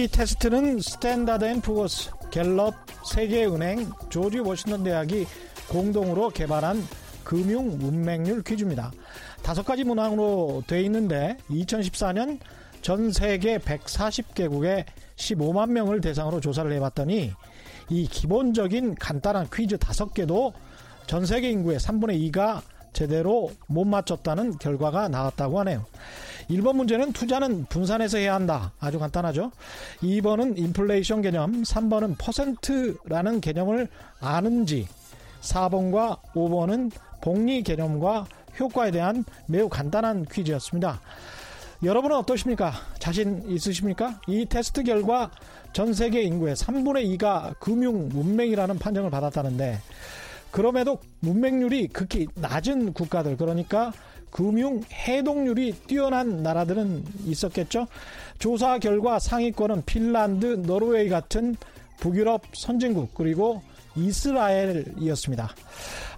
이 테스트는 스탠다드 앤 푸어스, 갤럽, 세계은행, 조지 워싱턴 대학이 공동으로 개발한 금융 문맹률 퀴즈입니다. 다섯 가지 문항으로 돼 있는데 2014년 전 세계 140개국에 15만 명을 대상으로 조사를 해봤더니 이 기본적인 간단한 퀴즈 다섯 개도 전 세계 인구의 3분의 2가 제대로 못 맞췄다는 결과가 나왔다고 하네요. 1번 문제는 투자는 분산해서 해야 한다. 아주 간단하죠. 2번은 인플레이션 개념, 3번은 퍼센트라는 개념을 아는지, 4번과 5번은 복리 개념과 효과에 대한 매우 간단한 퀴즈였습니다. 여러분은 어떠십니까? 자신 있으십니까? 이 테스트 결과 전 세계 인구의 3분의 2가 금융 문맹이라는 판정을 받았다는데 그럼에도 문맹률이 극히 낮은 국가들 그러니까 금융 해독률이 뛰어난 나라들은 있었겠죠. 조사 결과 상위권은 핀란드, 노르웨이 같은 북유럽 선진국 그리고 이스라엘이었습니다.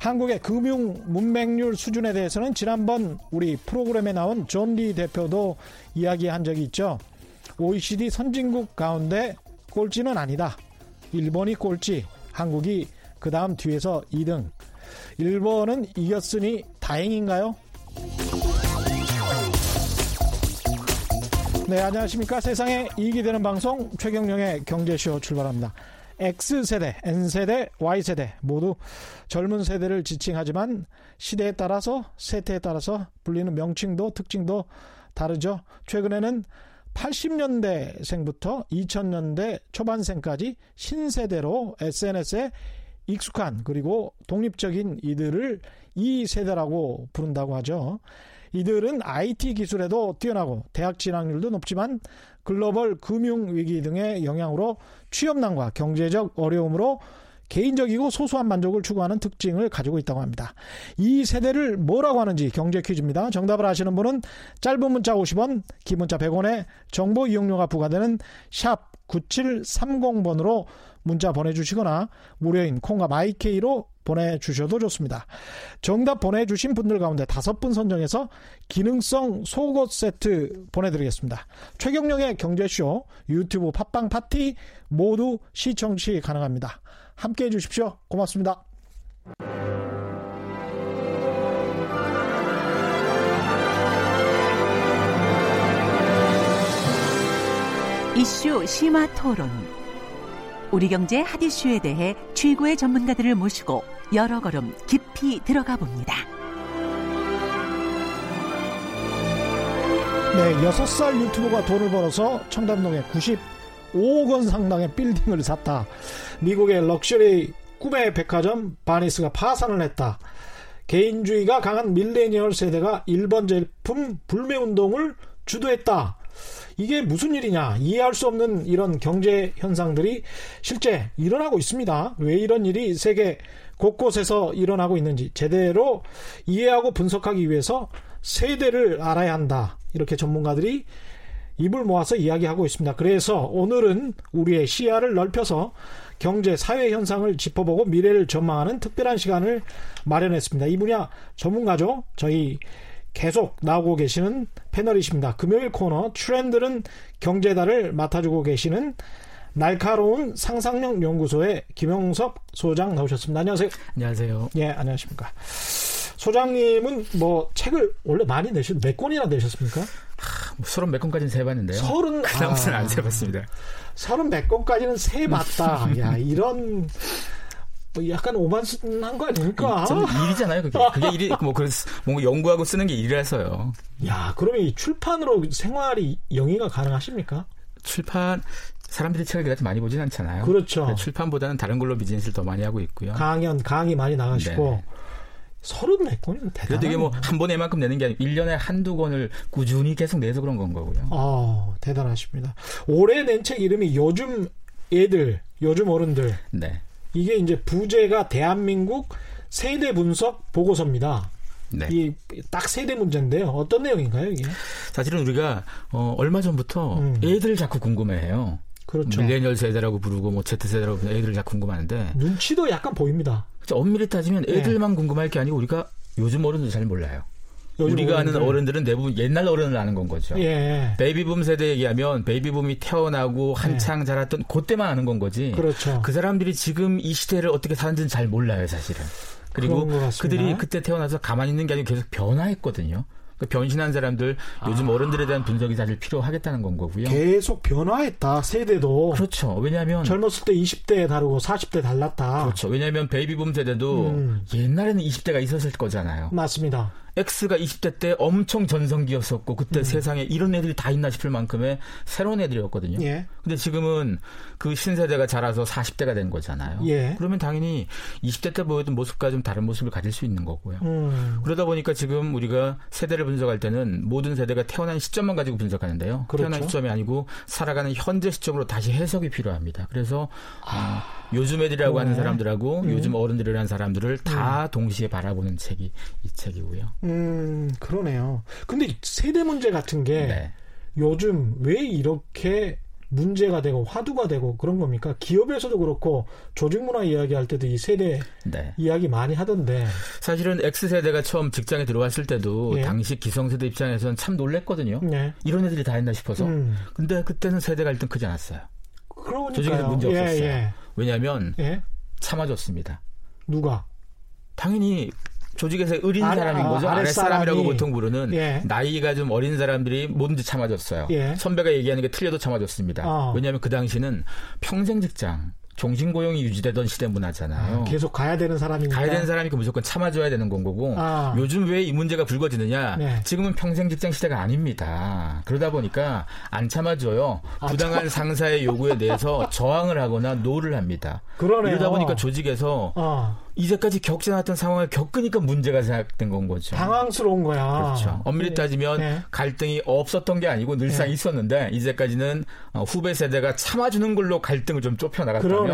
한국의 금융 문맹률 수준에 대해서는 지난번 우리 프로그램에 나온 존 리 대표도 이야기한 적이 있죠. OECD 선진국 가운데 꼴찌는 아니다. 일본이 꼴찌, 한국이 그 다음 뒤에서 2등. 일본은 이겼으니 다행인가요? 네, 안녕하십니까. 세상에 이익이 되는 방송 최경령의 경제쇼 출발합니다. X세대, N세대, Y세대 모두 젊은 세대를 지칭하지만 시대에 따라서 세태에 따라서 불리는 명칭도 특징도 다르죠. 최근에는 80년대생부터 2000년대 초반생까지 신세대로 SNS에 익숙한 그리고 독립적인 이들을 이 세대라고 부른다고 하죠. 이들은 IT 기술에도 뛰어나고 대학 진학률도 높지만 글로벌 금융 위기 등의 영향으로 취업난과 경제적 어려움으로 개인적이고 소소한 만족을 추구하는 특징을 가지고 있다고 합니다. 이 세대를 뭐라고 하는지 경제 퀴즈입니다. 정답을 아시는 분은 짧은 문자 50원, 긴 문자 100원에 정보 이용료가 부과되는 샵 9730번으로 문자 보내주시거나 무료인 콩과 마이케이로 보내주셔도 좋습니다. 정답 보내주신 분들 가운데 다섯 분 선정해서 기능성 속옷 세트 보내드리겠습니다. 최경영의 경제쇼 유튜브 팟빵 팟티 모두 시청시 가능합니다. 함께 해주십시오. 고맙습니다. 이슈 심화 토론. 우리 경제 핫 이슈에 대해 최고의 전문가들을 모시고 여러 걸음 깊이 들어가 봅니다. 네, 6살 유튜버가 돈을 벌어서 청담동에 95억 원 상당의 빌딩을 샀다. 미국의 럭셔리 꿈의 백화점 바니스가 파산을 했다. 개인주의가 강한 밀레니얼 세대가 일본 제품 불매 운동을 주도했다. 이게 무슨 일이냐 이해할 수 없는 이런 경제 현상들이 실제 일어나고 있습니다. 왜 이런 일이 세계 곳곳에서 일어나고 있는지 제대로 이해하고 분석하기 위해서 세대를 알아야 한다. 이렇게 전문가들이 입을 모아서 이야기하고 있습니다. 그래서 오늘은 우리의 시야를 넓혀서 경제, 사회 현상을 짚어보고 미래를 전망하는 특별한 시간을 마련했습니다. 이 분야 전문가죠. 저희 계속 나오고 계시는 패널이십니다. 금요일 코너 트렌드는 경제다를 맡아주고 계시는 날카로운 상상력 연구소의 김영섭 소장 나오셨습니다. 안녕하세요. 안녕하세요. 예, 안녕하십니까. 소장님은 뭐 책을 원래 많이 내셨, 몇 권이나 내셨습니까? 뭐 서른 몇 권까지는 세봤는데요. 서른, 그 다음부터는 아, 안 세봤습니다. 서른 몇 권까지는 세봤다. 야, 이런, 뭐 약간 오만한 거 아닙니까? 저는 일이잖아요, 그게. 그게 일이, 뭐, 그, 뭔가 연구하고 쓰는 게 일이라서요. 야, 그러면 이 출판으로 생활이 영위가 가능하십니까? 출판, 사람들이 책을 그렇게 많이 보진 않잖아요. 그렇죠. 출판보다는 다른 걸로 비즈니스를 더 많이 하고 있고요. 강연, 강의 많이 나가시고. 네. 서른 몇 권이면 대단하네. 그래도 이게 뭐 한 번에 만큼 내는 게 아니고 1년에 한두 권을 꾸준히 계속 내서 그런 건 거고요. 아, 대단하십니다. 올해 낸 책 이름이 요즘 애들, 요즘 어른들. 네. 이게 이제 부제가 대한민국 세대 분석 보고서입니다. 네. 이 딱 세대 문제인데요. 어떤 내용인가요, 이게? 사실은 우리가 어, 얼마 전부터 음. 애들 자꾸 궁금해해요. 그렇죠. 밀레니얼 세대라고 부르고 뭐 Z 세대라고 부르고 애들 자꾸 궁금하는데 눈치도 약간 보입니다. 진짜 엄밀히 따지면 네. 애들만 궁금할 게 아니고 우리가 요즘 어른들 잘 몰라요. 우리가 아는 어른들은 대부분 옛날 어른을 아는 건 거죠. 예. 베이비붐 세대 얘기하면 베이비붐이 태어나고 한창 예. 자랐던 그때만 아는 건 거지. 그렇죠. 그 사람들이 지금 이 시대를 어떻게 사는지는 잘 몰라요, 사실은. 그리고 그들이 그때 태어나서 가만히 있는 게 아니고 계속 변화했거든요. 그 변신한 사람들 요즘 아. 어른들에 대한 분석이 사실 필요하겠다는 건 거고요. 계속 변화했다 세대도. 그렇죠. 왜냐하면 젊었을 때 20대 다르고 40대 달랐다. 그렇죠. 왜냐하면 베이비붐 세대도 음. 옛날에는 20대가 있었을 거잖아요. 맞습니다. X가 20대 때 엄청 전성기였었고 그때 음. 세상에 이런 애들이 다 있나 싶을 만큼의 새로운 애들이었거든요. 예. 근데 지금은 그 신세대가 자라서 40대가 된 거잖아요. 예. 그러면 당연히 20대 때 보였던 모습과 좀 다른 모습을 가질 수 있는 거고요. 음. 그러다 보니까 지금 우리가 세대를 분석할 때는 모든 세대가 태어난 시점만 가지고 분석하는데요. 그렇죠. 태어난 시점이 아니고 살아가는 현재 시점으로 다시 해석이 필요합니다. 그래서 아. 어, 요즘 애들이라고 네. 하는 사람들하고 음. 요즘 어른들이라는 사람들을 다 음. 동시에 바라보는 책이 이 책이고요. 음, 그러네요. 근데 세대 문제 같은 게 네. 요즘 왜 이렇게 문제가 되고 화두가 되고 그런 겁니까? 기업에서도 그렇고 조직 문화 이야기할 때도 이 세대 네. 이야기 많이 하던데 사실은 X 세대가 처음 직장에 들어왔을 때도 예. 당시 기성 세대 입장에서는 참 놀랬거든요. 네. 이런 애들이 다 했나 싶어서. 음. 근데 그때는 세대 갈등 크지 않았어요. 그러니까요. 조직에서 문제 예, 없었어요. 예. 왜냐하면 예? 참아줬습니다. 누가? 당연히 조직에서 어린 아래, 사람인 거죠. 아, 랫사람이라고 보통 부르는 예. 나이가 좀 어린 사람들이 뭐든지 참아줬어요. 예. 선배가 얘기하는 게 틀려도 참아줬습니다. 어. 왜냐하면 그 당시는 평생 직장 종신고용이 유지되던 시대 문화잖아요. 아, 계속 가야 되는 사람이니까. 가야 되는 사람이니까 무조건 참아줘야 되는 건 거고. 아. 요즘 왜 이 문제가 불거지느냐? 네. 지금은 평생 직장 시대가 아닙니다. 그러다 보니까 안 참아줘요. 아, 부당한 참... 상사의 요구에 대해서 저항을 하거나 no를 합니다. 그러네요. 이러다 보니까 조직에서 어. 이제까지 겪지 않았던 상황을 겪으니까 문제가 시작된 건 거죠. 당황스러운 거야. 그렇죠. 엄밀히 네. 따지면 네. 갈등이 없었던 게 아니고 늘상 네. 있었는데 이제까지는 어, 후배 세대가 참아주는 걸로 갈등을 좀 좁혀 나갔다면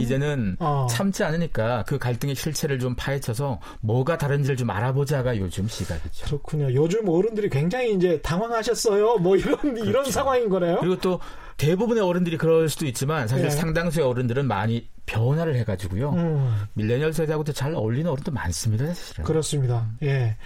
이제는 어. 참지 않으니까 그 갈등의 실체를 좀 파헤쳐서 뭐가 다른지를 좀 알아보자가 요즘 시각이죠. 그렇군요. 요즘 어른들이 굉장히 이제 당황하셨어요. 뭐 이런 그렇죠. 이런 상황인 거네요. 그리고 또 대부분의 어른들이 그럴 수도 있지만 사실 네. 상당수의 어른들은 많이 변화를 해가지고요. 음. 밀레니얼 세대하고도 잘 어울리는 어른도 많습니다, 사실은. 그렇습니다. 예.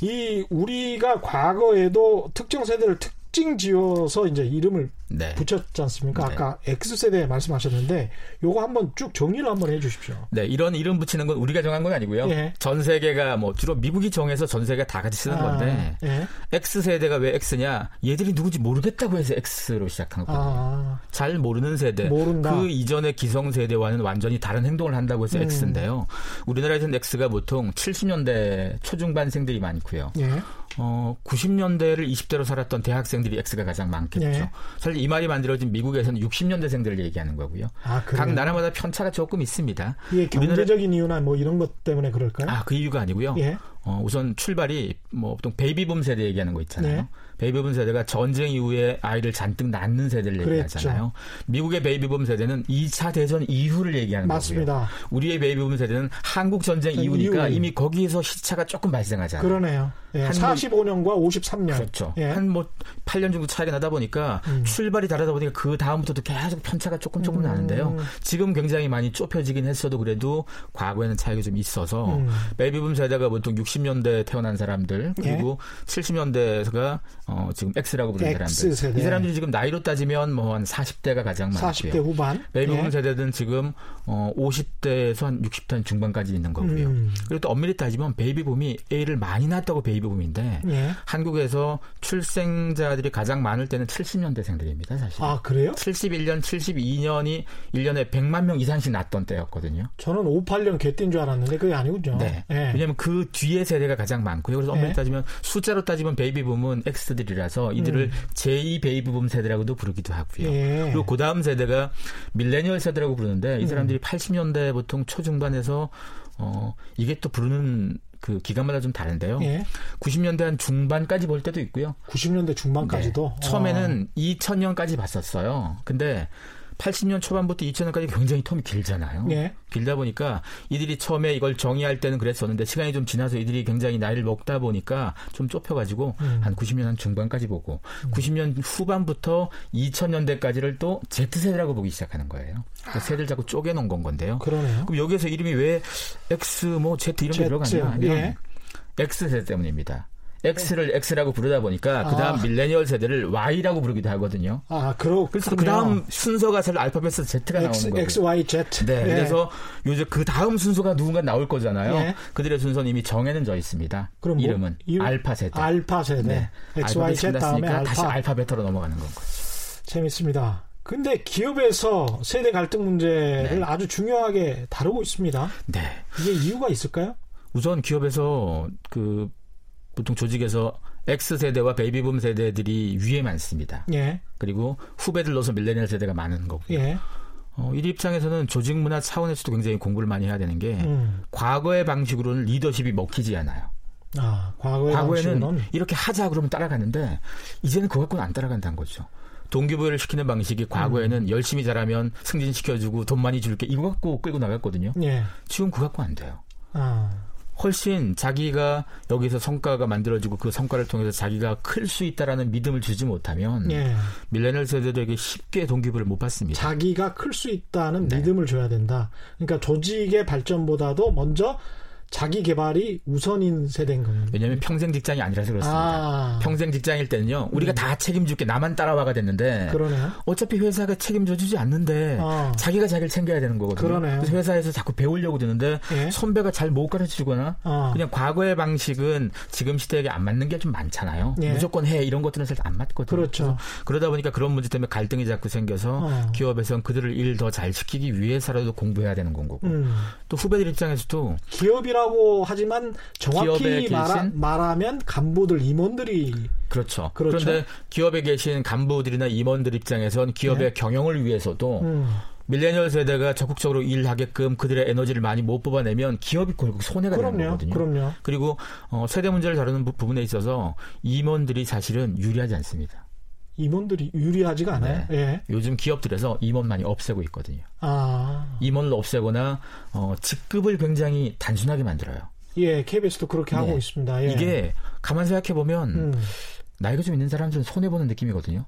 이 우리가 과거에도 특정 세대를 특 특징 지어서 이제 이름을 네. 붙였지 않습니까? 네. 아까 X세대 말씀하셨는데 요거 한번 쭉 정리를 한번 해 주십시오. 네, 이런 이름 붙이는 건 우리가 정한 건 아니고요. 예. 전 세계가 뭐 주로 미국이 정해서 전 세계가 다 같이 쓰는 아, 건데 예. X세대가 왜 X냐? 얘들이 누군지 모르겠다고 해서 X로 시작한 거거든요. 아, 잘 모르는 세대. 모른다. 그 이전의 기성세대와는 완전히 다른 행동을 한다고 해서 음. X인데요. 우리나라에서는 X가 보통 70년대 초중반생들이 많고요. 예. 어, 90년대를 20대로 살았던 대학생들이 X가 가장 많겠죠. 네. 사실 이 말이 만들어진 미국에서는 60년대생들을 얘기하는 거고요. 아, 각 나라마다 편차가 조금 있습니다. 예, 경제적인 이유나 뭐 이런 것 때문에 그럴까요? 아, 그 이유가 아니고요. 예. 어, 우선 출발이 뭐 보통 베이비붐 세대 얘기하는 거 있잖아요. 네. 베이비붐 세대가 전쟁 이후에 아이를 잔뜩 낳는 세대를 그랬죠. 얘기하잖아요. 미국의 베이비붐 세대는 2차 대전 이후를 얘기하는 맞습니다. 거고요. 우리의 베이비붐 세대는 한국 전쟁 이후니까 이후. 이미 거기에서 시차가 조금 발생하잖아요. 그러네요. 예, 한 45년과 53년. 그렇죠. 예. 한뭐 8년 정도 차이가 나다 보니까 음. 출발이 다르다 보니까 그 다음부터도 계속 편차가 조금 조금 음. 나는데요. 지금 굉장히 많이 좁혀지긴 했어도 그래도 과거에는 차이가 좀 있어서 음. 베이비붐 세대가 보통 60 년대 태어난 사람들 그리고 예. 70년대가 어, 지금 X라고 부르는 사람들. 이 사람들이 지금 나이로 따지면 뭐 한 40대가 가장 많고요. 40대 후반. 베이비붐 예. 세대는 지금 어 50대에서 한 60대 중반까지 있는 거고요. 음. 그리고 또 엄밀히 따지면 베이비붐이 애를 많이 낳았다고 베이비붐인데 예. 한국에서 출생자들이 가장 많을 때는 70년대생들입니다, 사실. 아, 그래요? 71년, 72년이 1년에 100만 명 이상씩 낳던 때였거든요. 저는 58년 개띠인 줄 알았는데 그게 아니군요. 네. 예. 왜냐하면 그 뒤에 세대가 가장 많고요. 그래서 엄밀히 네. 따지면 숫자로 따지면 베이비 붐은 X들이라서 이들을 음. 제2 베이비 붐 세대라고도 부르기도 하고요. 예. 그리고 그 다음 세대가 밀레니얼 세대라고 부르는데 이 음. 사람들이 80년대 보통 초중반에서 어 이게 또 부르는 그 기간마다 좀 다른데요. 예. 90년대 한 중반까지 볼 때도 있고요. 90년대 중반까지도 네. 처음에는 2000년까지 봤었어요. 근데 80년 초반부터 2000년까지 굉장히 텀이 길잖아요. 예. 길다 보니까 이들이 처음에 이걸 정의할 때는 그랬었는데 시간이 좀 지나서 이들이 굉장히 나이를 먹다 보니까 좀 좁혀가지고 음. 한 90년 한 중반까지 보고 90년 후반부터 2000년대까지를 또 Z세대라고 보기 시작하는 거예요. 그러니까 세대를 자꾸 쪼개놓은 건 건데요. 그러네요. 그럼 여기에서 이름이 왜 X 뭐 Z 이런 게 Z, 들어가냐 예. X세대 때문입니다. X를 X라고 부르다 보니까 그 다음 아. 밀레니얼 세대를 Y라고 부르기도 하거든요. 아, 그렇 그래서 그 다음 순서가 사실 알파벳에서 Z가 X, 나오는 거예요. X, Y, Z. 네, 예. 그래서 요즘 그 다음 순서가 누군가 나올 거잖아요. 예. 그들의 순서는 이미 정해는 져 있습니다. 그럼 뭐, 이름은 이, 알파 세대. 알파 세대. 네. X, Y, Z 다음에 알파. 다시 알파벳으로 넘어가는 건 거죠. 재밌습니다. 근데 기업에서 세대 갈등 문제를 네. 아주 중요하게 다루고 있습니다. 네. 이게 이유가 있을까요? 우선 기업에서 그 보통 조직에서 X세대와 베이비붐 세대들이 위에 많습니다. 예. 그리고 후배들 넣어서 밀레니얼 세대가 많은 거고요. 예. 어, 이 입장에서는 조직 문화 차원에서도 굉장히 공부를 많이 해야 되는 게 음. 과거의 방식으로는 리더십이 먹히지 않아요. 아, 과거의 과거에는 방식으로는? 이렇게 하자 그러면 따라가는데 이제는 그것 갖고는 안 따라간다는 거죠. 동기부여를 시키는 방식이 과거에는 음. 열심히 잘하면 승진시켜주고 돈 많이 줄게 이거 갖고 끌고 나갔거든요. 예. 지금 그거 갖고 안 돼요. 아. 훨씬 자기가 여기서 성과가 만들어지고 그 성과를 통해서 자기가 클 수 있다라는 믿음을 주지 못하면 예. 밀레니얼 세대들에게 쉽게 동기부를 못 받습니다. 자기가 클 수 있다는 네. 믿음을 줘야 된다. 그러니까 조직의 발전보다도 먼저 자기 개발이 우선인 세대인 거예요. 왜냐하면 평생 직장이 아니라서 그렇습니다. 아. 평생 직장일 때는요, 우리가 음. 다 책임줄게 나만 따라와가 됐는데, 그러네요. 어차피 회사가 책임져주지 않는데 아. 자기가 자기를 챙겨야 되는 거거든요. 그러네요. 그래서 회사에서 자꾸 배우려고 드는데 예? 선배가 잘 못 가르쳐주거나 아. 그냥 과거의 방식은 지금 시대에게 안 맞는 게 좀 많잖아요. 예. 무조건 해 이런 것들은 사실 안 맞거든요. 그렇죠. 그러다 보니까 그런 문제 때문에 갈등이 자꾸 생겨서 어. 기업에서는 그들을 일 더 잘 시키기 위해서라도 공부해야 되는 건 거고, 음. 또 후배들 입장에서도 기업이라 기업이라고 하지만 정확히 말하, 말하면 간부들 임원들이 그렇죠. 그렇죠. 그런데 기업에 계신 간부들이나 임원들 입장에선 기업의 네. 경영을 위해서도 음. 밀레니얼 세대가 적극적으로 일하게끔 그들의 에너지를 많이 못 뽑아내면 기업이 결국 손해가 그럼요, 되는 거거든요. 그럼요. 그리고 어, 세대 문제를 다루는 부 분에 있어서 임원들이 사실은 유리하지 않습니다. 임원들이 유리하지가 않아요. 네. 예. 요즘 기업들에서 임원 많이 없애고 있거든요. 아. 임원을 없애거나 어, 직급을 굉장히 단순하게 만들어요. 예, KBS도 그렇게 네. 하고 있습니다. 예. 이게 가만 생각해 보면 음. 나이가 좀 있는 사람들은 손해 보는 느낌이거든요.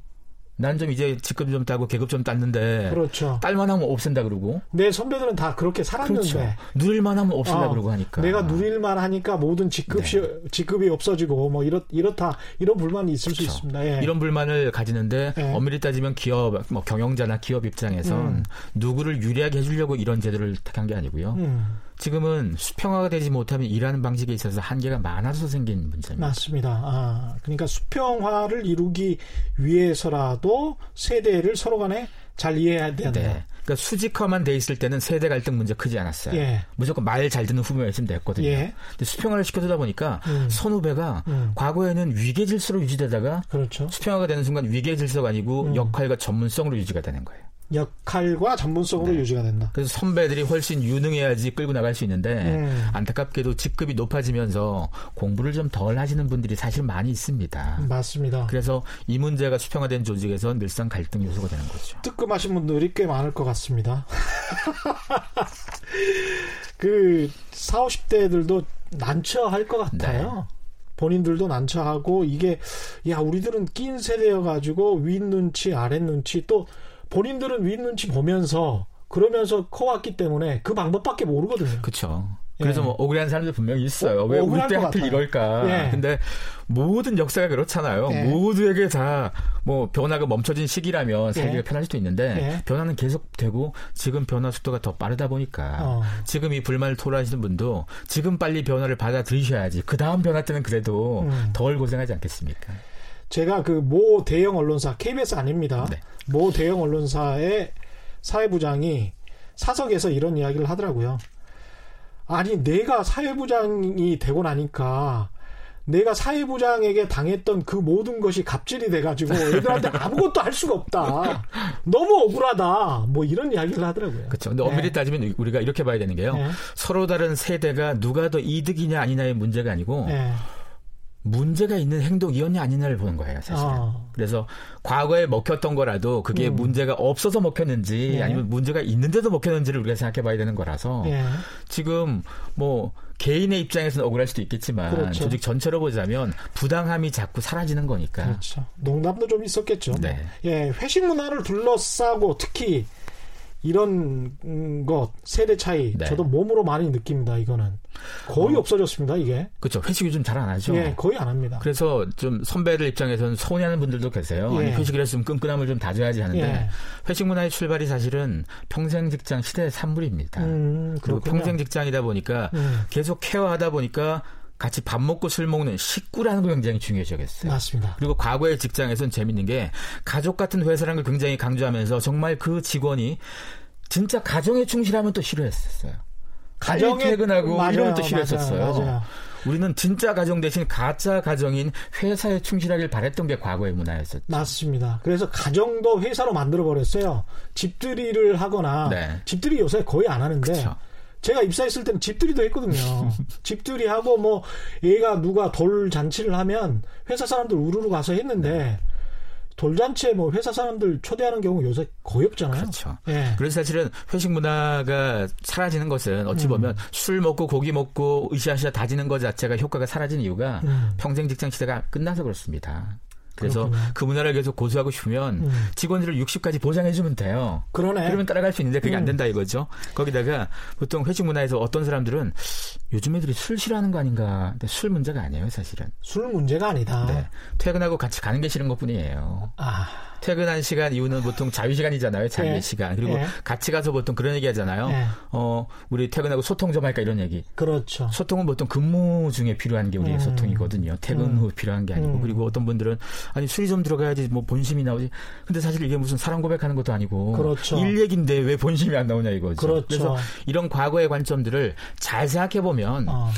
난 좀 이제 직급 좀 따고 계급 좀 땄는데 그렇죠. 딸만 하면 없앤다 그러고 내 선배들은 다 그렇게 살았는데 그렇죠. 누릴만 하면 없앤다 어, 그러고 하니까 내가 누릴만 하니까 모든 직급이 네. 직급이 없어지고 뭐 이렇 이렇다 이런 불만이 있을 그렇죠. 수 있습니다. 예. 이런 불만을 가지는데 예. 엄밀히 따지면 기업 뭐 경영자나 기업 입장에선 음. 누구를 유리하게 해주려고 이런 제도를 택한 게 아니고요. 음. 지금은 수평화가 되지 못하면 일하는 방식에 있어서 한계가 많아서 생긴 문제입니다. 맞습니다. 아, 그러니까 수평화를 이루기 위해서라도 세대를 서로 간에 잘 이해해야 된다. 네. 그러니까 수직화만 돼 있을 때는 세대 갈등 문제 크지 않았어요. 예. 무조건 말 잘 듣는 후배가 있으면 됐거든요. 예. 근데 수평화를 시켜두다 보니까 음. 선후배가 음. 과거에는 위계 질서로 유지되다가 그렇죠. 수평화가 되는 순간 위계 질서가 아니고 음. 역할과 전문성으로 유지가 되는 거예요. 역할과 전문성으로 네. 유지가 된다. 그래서 선배들이 훨씬 유능해야지 끌고 나갈 수 있는데 음. 안타깝게도 직급이 높아지면서 공부를 좀 덜 하시는 분들이 사실 많이 있습니다. 맞습니다. 그래서 이 문제가 수평화된 조직에서 늘상 갈등 요소가 되는 거죠. 뜨끔하신 분들이 꽤 많을 것 같습니다. 그 40, 50대들도 난처할 것 같아요. 네. 본인들도 난처하고 이게 야 우리들은 낀 세대여 가지고 윗 눈치 아랫 눈치 또 본인들은 윗 눈치 보면서 그러면서 커왔기 때문에 그 방법밖에 모르거든요. 그렇죠. 그래서 예. 뭐 억울한 사람들 분명히 있어요. 어, 왜 우리 때 하필 이럴까. 예. 근데 모든 역사가 그렇잖아요. 예. 모두에게 다 뭐 변화가 멈춰진 시기라면 살기가 예. 편할 수도 있는데 예. 변화는 계속되고 지금 변화 속도가 더 빠르다 보니까 어. 지금 이 불만을 토로하시는 분도 지금 빨리 변화를 받아들이셔야지 그 다음 변화 때는 그래도 음. 덜 고생하지 않겠습니까? 제가 그 모 대형 언론사 KBS 아닙니다. 네. 모 대형 언론사의 사회부장이 사석에서 이런 이야기를 하더라고요. 아니 내가 사회부장이 되고 나니까 내가 사회부장에게 당했던 그 모든 것이 갑질이 돼가지고 애들한테 아무것도 할 수가 없다. 너무 억울하다. 뭐 이런 이야기를 하더라고요. 그렇죠. 근데 엄밀히 네. 따지면 우리가 이렇게 봐야 되는 게요. 네. 서로 다른 세대가 누가 더 이득이냐 아니냐의 문제가 아니고 네. 문제가 있는 행동이었냐 아니냐를 보는 거예요, 사실. 아. 그래서 과거에 먹혔던 거라도 그게 음. 문제가 없어서 먹혔는지 네. 아니면 문제가 있는데도 먹혔는지를 우리가 생각해 봐야 되는 거라서 네. 지금 뭐 개인의 입장에서는 억울할 수도 있겠지만 그렇죠. 조직 전체로 보자면 부당함이 자꾸 사라지는 거니까. 그렇죠. 농담도 좀 있었겠죠. 네. 예, 회식 문화를 둘러싸고 특히 이런 것 세대 차이 네. 저도 몸으로 많이 느낍니다. 이거는 거의 어. 없어졌습니다. 이게 그렇죠. 회식 요즘 잘 안 하죠. 예, 거의 안 합니다. 그래서 좀 선배들 입장에서는 서운해하는 분들도 계세요. 예. 아니, 회식을 했으면 끈끈함을 좀 다져야지 하는데 예. 회식 문화의 출발이 사실은 평생 직장 시대의 산물입니다. 음, 그리고 평생 직장이다 보니까 음. 계속 케어하다 보니까 같이 밥 먹고 술 먹는 식구라는 걸 굉장히 중요시하겠어요. 맞습니다. 그리고 과거의 직장에서는 재밌는 게 가족 같은 회사라는 걸 굉장히 강조하면서 정말 그 직원이 진짜 가정에 충실하면 또 싫어했었어요. 가정에 퇴근하고 맞아요, 이러면 또 싫어했었어요. 맞아요, 맞아요. 우리는 진짜 가정 대신 가짜 가정인 회사에 충실하길 바랬던 게 과거의 문화였었죠. 맞습니다. 그래서 가정도 회사로 만들어 버렸어요. 집들이를 하거나 네. 집들이 요새 거의 안 하는데 그쵸. 제가 입사했을 때는 집들이도 했거든요. 집들이 하고 뭐 얘가 누가 돌 잔치를 하면 회사 사람들 우르르 가서 했는데 돌잔치에 뭐 회사 사람들 초대하는 경우 요새 거의 없잖아요. 그렇죠. 예. 그래서 사실은 회식 문화가 사라지는 것은 어찌 음. 보면 음. 술 먹고 고기 먹고 으쌰으쌰 다지는 것 자체가 효과가 사라진 이유가 음. 평생 직장 시대가 끝나서 그렇습니다. 그래서 그렇구나. 그 문화를 계속 고수하고 싶으면 음. 직원들을 60까지 보장해주면 돼요. 그러네. 그러면 따라갈 수 있는데 그게 음. 안 된다 이거죠. 거기다가 보통 회식 문화에서 어떤 사람들은 요즘 애들이 술 싫어하는 거 아닌가. 근데 술 문제가 아니에요, 사실은. 술 문제가 아니다. 네. 퇴근하고 같이 가는 게 싫은 것 뿐이에요. 아. 퇴근한 시간 이후는 보통 자유 시간이잖아요. 자유 네. 시간. 그리고 네. 같이 가서 보통 그런 얘기 하잖아요. 네. 어, 우리 퇴근하고 소통 좀 할까 이런 얘기. 그렇죠. 소통은 보통 근무 중에 필요한 게 우리의 음. 소통이거든요. 퇴근 음. 후 필요한 게 아니고. 음. 그리고 어떤 분들은 아니 술이 좀 들어가야지 뭐 본심이 나오지. 근데 사실 이게 무슨 사람 고백하는 것도 아니고 그렇죠. 일 얘기인데 왜 본심이 안 나오냐 이거죠. 그렇죠. 그래서 이런 과거의 관점들을 잘 생각해 보면 어.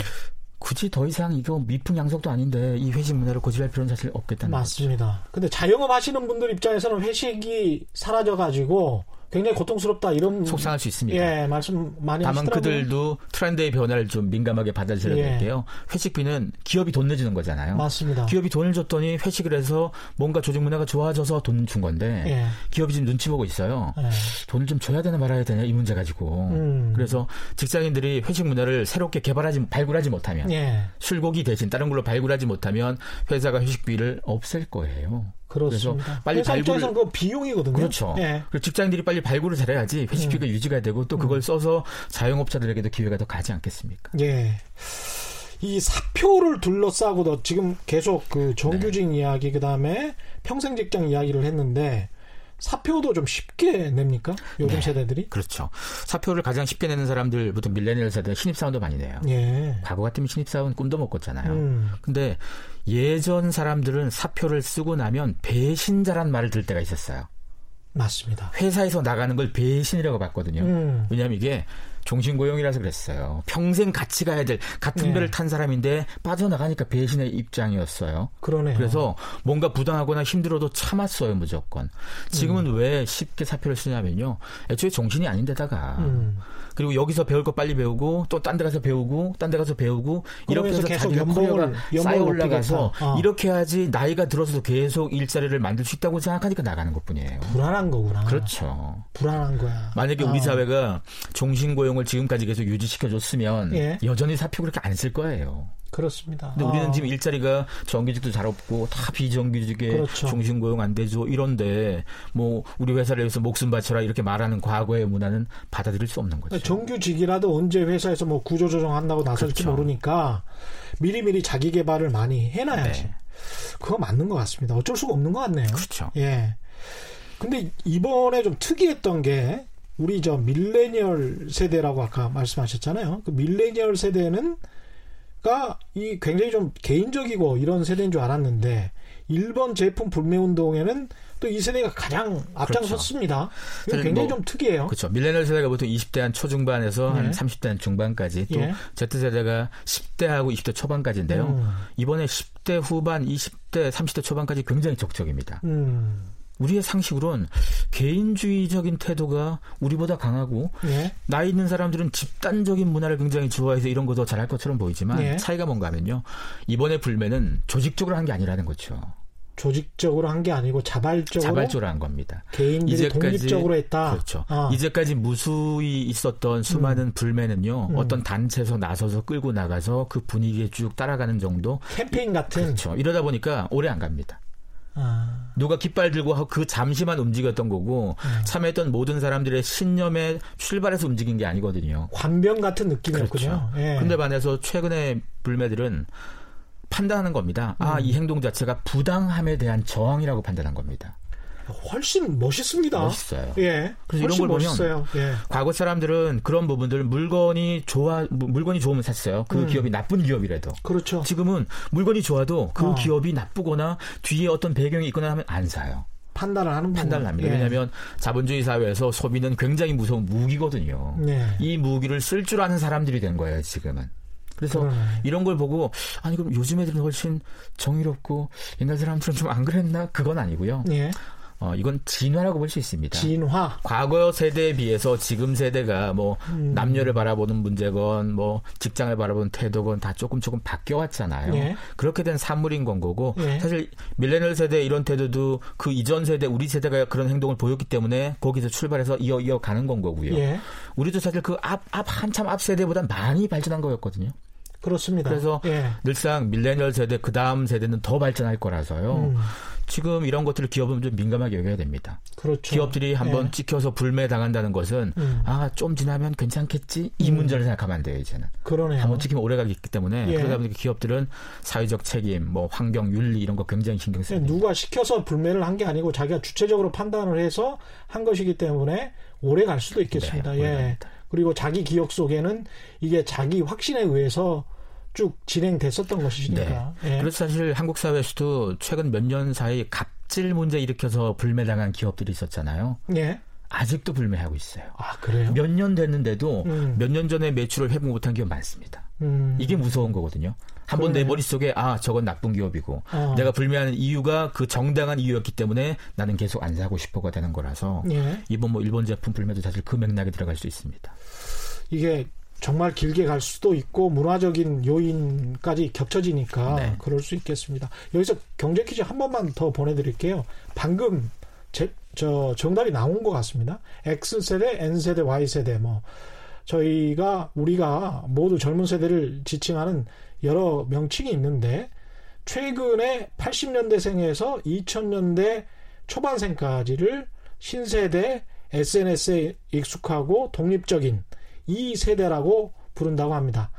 굳이 더 이상 이거 미풍 양속도 아닌데 이 회식 문화를 고집할 필요는 사실 없겠다는 맞습니다. 거죠. 근데 자영업 하시는 분들 입장에서는 회식이 사라져 가지고 굉장히 고통스럽다 이런 속상할 수 있습니다. 예, 말씀 많이 다만 하시더라고요. 그들도 트렌드의 변화를 좀 민감하게 받아들여야 예. 될게요. 회식비는 기업이 돈 내주는 거잖아요. 맞습니다. 기업이 돈을 줬더니 회식을 해서 뭔가 조직 문화가 좋아져서 돈 준 건데 예. 기업이 지금 눈치 보고 있어요. 예. 돈을 좀 줘야 되나 말아야 되냐 이 문제 가지고. 음. 그래서 직장인들이 회식 문화를 새롭게 개발하지 발굴하지 못하면 예. 술고기 대신 다른 걸로 발굴하지 못하면 회사가 회식비를 없앨 거예요. 그렇습니다. 그래서 빨리 발굴을 그 비용이거든요. 그렇죠. 예. 직장인들이 빨리 발굴을 잘해야지 회식비가 음. 유지가 되고 또 그걸 음. 써서 자영업자들에게도 기회가 더 가지 않겠습니까? 예. 이 사표를 둘러싸고도 지금 계속 그 정규직 네. 이야기 그다음에 평생 직장 이야기를 했는데 사표도 좀 쉽게 냅니까? 요즘 네, 세대들이? 그렇죠. 사표를 가장 쉽게 내는 사람들 보통 밀레니얼 세대 신입사원도 많이 내요. 예. 과거 같으면 신입사원 꿈도 못 꿨잖아요. 음. 근데 예전 사람들은 사표를 쓰고 나면 배신자란 말을 들 때가 있었어요. 맞습니다. 회사에서 나가는 걸 배신이라고 봤거든요. 음. 왜냐하면 이게 종신고용이라서 그랬어요. 평생 같이 가야 될 같은 네. 배를 탄 사람인데 빠져나가니까 배신의 입장이었어요. 그러네요. 그래서 뭔가 부당하거나 힘들어도 참았어요 무조건. 지금은 음. 왜 쉽게 사표를 쓰냐면요. 애초에 정신이 아닌데다가 음. 그리고 여기서 배울 거 빨리 배우고 또 딴 데 가서 배우고 딴 데 가서 배우고 이렇게 해서 계속 연봉을 쌓여 올라가서 어. 이렇게 해야지 나이가 들어서도 계속 일자리를 만들 수 있다고 생각하니까 나가는 것뿐이에요. 불안한 거구나. 그렇죠. 불안한 거야. 만약에 어. 우리 사회가 종신고용 을 지금까지 계속 유지시켜 줬으면 예. 여전히 사표 그렇게 안 쓸 거예요. 그렇습니다. 근데 우리는 아. 지금 일자리가 정규직도 잘 없고 다 비정규직에 그렇죠. 종신 고용 안 되죠. 이런데 뭐 우리 회사를 위해서 목숨 바쳐라 이렇게 말하는 과거의 문화는 받아들일 수 없는 거죠. 정규직이라도 언제 회사에서 뭐 구조조정 한다고 나설지 그렇죠. 모르니까 미리미리 자기 개발을 많이 해놔야지. 네. 그거 맞는 것 같습니다. 어쩔 수가 없는 것 같네요. 그렇죠. 예. 근데 이번에 좀 특이했던 게 우리 저 밀레니얼 세대라고 아까 말씀하셨잖아요. 그 밀레니얼 세대는 가이 굉장히 좀 개인적이고 이런 세대인 줄 알았는데 일본 제품 불매 운동에는 또 이 세대가 가장 앞장섰습니다. 그렇죠. 굉장히 뭐, 좀 특이해요. 그렇죠. 밀레니얼 세대가 보통 20대 한 초중반에서 네. 한 30대 한 중반까지 또 예. Z 세대가 10대하고 20대 초반까지인데요. 음. 이번에 10대 후반, 20대, 30대 초반까지 굉장히 적적입니다. 음. 우리의 상식으론 개인주의적인 태도가 우리보다 강하고 예. 나이 있는 사람들은 집단적인 문화를 굉장히 좋아해서 이런 거 더 잘할 것처럼 보이지만 예. 차이가 뭔가 하면요. 이번에 불매는 조직적으로 한 게 아니라는 거죠. 조직적으로 한 게 아니고 자발적으로 자발적으로 한 겁니다. 개인들이 이제까지, 독립적으로 했다. 그렇죠. 아. 이제까지 무수히 있었던 수많은 음. 불매는요. 음. 어떤 단체에서 나서서 끌고 나가서 그 분위기에 쭉 따라가는 정도. 캠페인 같은. 그렇죠. 이러다 보니까 오래 안 갑니다. 아. 누가 깃발 들고 그 잠시만 움직였던 거고 음. 참여했던 모든 사람들의 신념에 출발해서 움직인 게 아니거든요. 관병 같은 느낌이었군요. 그렇죠. 예. 근데 반해서 최근에 불매들은 판단하는 겁니다. 아, 음. 아, 이 행동 자체가 부당함에 대한 저항이라고 판단한 겁니다. 훨씬 멋있습니다. 멋있어요. 예. 그래서 이런 걸 멋있어요. 보면 예. 과거 사람들은 그런 부분들 물건이 좋아 물건이 좋으면 샀어요. 그 음. 기업이 나쁜 기업이라도. 그렇죠. 지금은 물건이 좋아도 그 어. 기업이 나쁘거나 뒤에 어떤 배경이 있거나 하면 안 사요. 판단을 하는 판단을 합니다. 예. 왜냐하면 자본주의 사회에서 소비는 굉장히 무서운 무기거든요. 예. 이 무기를 쓸 줄 아는 사람들이 된 거예요. 지금은. 그래서 그러네. 이런 걸 보고 아니 그럼 요즘 애들은 훨씬 정의롭고 옛날 사람들은 좀 안 그랬나 그건 아니고요. 예. 어, 이건 진화라고 볼 수 있습니다. 진화. 과거 세대에 비해서 지금 세대가 뭐 음. 남녀를 바라보는 문제건 뭐 직장을 바라보는 태도건 다 조금 조금 바뀌어 왔잖아요. 예. 그렇게 된 산물인 건 거고 예. 사실 밀레니얼 세대 이런 태도도 그 이전 세대 우리 세대가 그런 행동을 보였기 때문에 거기서 출발해서 이어 이어 가는 건 거고요. 예. 우리도 사실 그 앞 앞 한참 앞 세대보다 많이 발전한 거였거든요. 그렇습니다. 그래서 예. 늘상 밀레니얼 세대 그 다음 세대는 더 발전할 거라서요. 음. 지금 이런 것들을 기업은 좀 민감하게 여겨야 됩니다. 그렇죠. 기업들이 한번 예. 찍혀서 불매 당한다는 것은 음. 아좀 지나면 괜찮겠지 이 음. 문제를 생각하면 안 돼요 이제는. 그러네요. 한번 찍히면 오래가기 때문에 예. 그러다 보니까 기업들은 사회적 책임, 뭐 환경 윤리 이런 거 굉장히 신경 써요. 누가 시켜서 불매를 한 게 아니고 자기가 주체적으로 판단을 해서 한 것이기 때문에 오래 갈 수도 있겠습니다. 네, 예. 그리고 자기 기억 속에는 이게 자기 확신에 의해서 쭉 진행됐었던 것이니까. 네. 예. 그래서 사실 한국 사회에서도 최근 몇 년 사이 갑질 문제 일으켜서 불매당한 기업들이 있었잖아요. 예. 아직도 불매하고 있어요. 아, 그래요? 몇 년 됐는데도 음. 몇년 전에 매출을 회복 못한 기업 많습니다. 음. 이게 무서운 거거든요. 한번 내 머릿속에 아, 저건 나쁜 기업이고 어. 내가 불매하는 이유가 그 정당한 이유였기 때문에 나는 계속 안 사고 싶어가 되는 거라서 예. 이번 뭐 일본 제품 불매도 사실 그 맥락에 들어갈 수 있습니다. 이게 정말 길게 갈 수도 있고 문화적인 요인까지 겹쳐지니까 네. 그럴 수 있겠습니다. 여기서 경제 퀴즈 한 번만 더 보내드릴게요. 방금 제, 저 정답이 나온 것 같습니다. X세대, N세대, Y세대 뭐 저희가 우리가 모두 젊은 세대를 지칭하는 여러 명칭이 있는데 최근에 80년대생에서 2000년대 초반생까지를 신세대 SNS에 익숙하고 독립적인 이 세대라고 부른다고 합니다.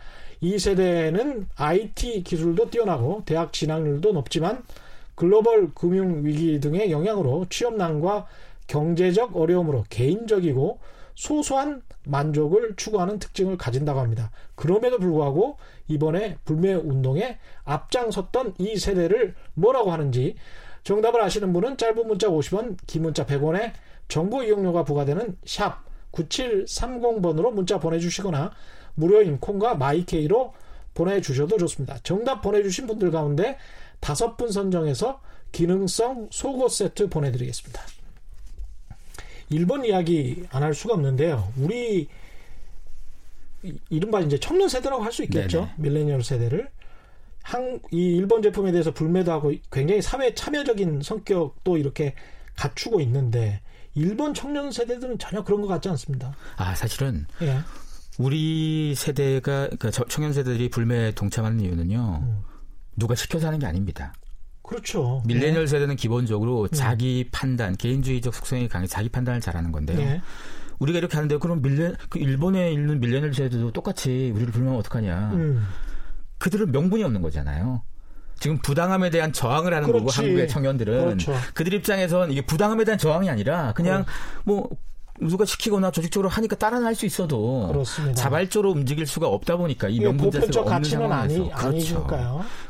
이 세대는 IT 기술도 뛰어나고 대학 진학률도 높지만 글로벌 금융 위기 등의 영향으로 취업난과 경제적 어려움으로 개인적이고 소소한 만족을 추구하는 특징을 가진다고 합니다. 그럼에도 불구하고 이번에 불매 운동에 앞장섰던 이 세대를 뭐라고 하는지 정답을 아시는 분은 짧은 문자 50원, 긴 문자 100원에 정보 이용료가 부과되는 샵 9730번으로 문자 보내주시거나 무료인 콩과 마이케이로 보내주셔도 좋습니다. 정답 보내주신 분들 가운데 다섯 분 선정해서 기능성 속옷 세트 보내드리겠습니다. 1번 이야기 안 할 수가 없는데요. 우리 이른바 이제 청년 세대라고 할 수 있겠죠. 네네. 밀레니얼 세대를. 한, 이 일본 제품에 대해서 불매도 하고 굉장히 사회 참여적인 성격도 이렇게 갖추고 있는데 일본 청년 세대들은 전혀 그런 것 같지 않습니다. 아 사실은 예. 우리 세대가 그러니까 청년 세대들이 불매에 동참하는 이유는요. 음. 누가 시켜서 하는 게 아닙니다. 그렇죠. 밀레니얼 예. 세대는 기본적으로 음. 자기 판단, 개인주의적 속성이 강해 자기 판단을 잘하는 건데요. 예. 우리가 이렇게 하는데 그럼 밀레 그 일본에 있는 밀레니얼 세대도 똑같이 우리를 불매하면 어떡하냐. 음. 그들은 명분이 없는 거잖아요. 지금 부당함에 대한 저항을 하는 그렇지. 거고 한국의 청년들은 그렇죠. 그들 입장에선 이게 부당함에 대한 저항이 아니라 그냥 어. 뭐 누가 시키거나 조직적으로 하니까 따라할 수 있어도 그렇습니다. 자발적으로 움직일 수가 없다 보니까 이 명분 자체가 없는 상황에서 아니, 그렇죠.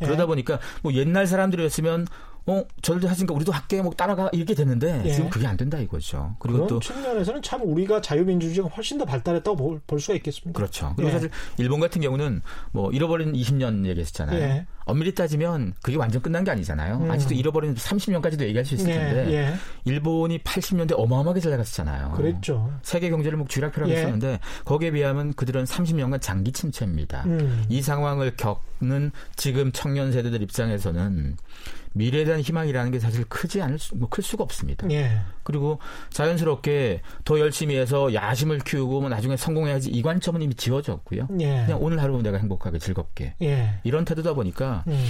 예. 그러다 보니까 뭐 옛날 사람들이었으면 어, 저들도 하시니까 우리도 할게, 뭐 따라가, 이렇게 됐는데, 예. 지금 그게 안 된다 이거죠. 그리고 또. 측면에서는 참 우리가 자유민주주의가 훨씬 더 발달했다고 볼, 볼 수가 있겠습니다. 그렇죠. 그리고 예. 사실 일본 같은 경우는 뭐 잃어버린 20년 얘기했잖아요. 예. 엄밀히 따지면 그게 완전 끝난 게 아니잖아요. 음. 아직도 잃어버린 30년까지도 얘기할 수 있을 예, 텐데, 예. 일본이 80년대 어마어마하게 잘 나갔었잖아요. 그랬죠. 세계 경제를 뭐 쥐락펴락 했었는데, 거기에 비하면 그들은 30년간 장기 침체입니다. 음. 이 상황을 겪는 지금 청년 세대들 입장에서는 미래에 대한 희망이라는 게 사실 크지 않을 수, 뭐 클 수가 없습니다. 예. 그리고 자연스럽게 더 열심히 해서 야심을 키우고 뭐 나중에 성공해야지 이 관점은 이미 지워졌고요. 예. 그냥 오늘 하루 내가 행복하게 즐겁게 예. 이런 태도다 보니까 음.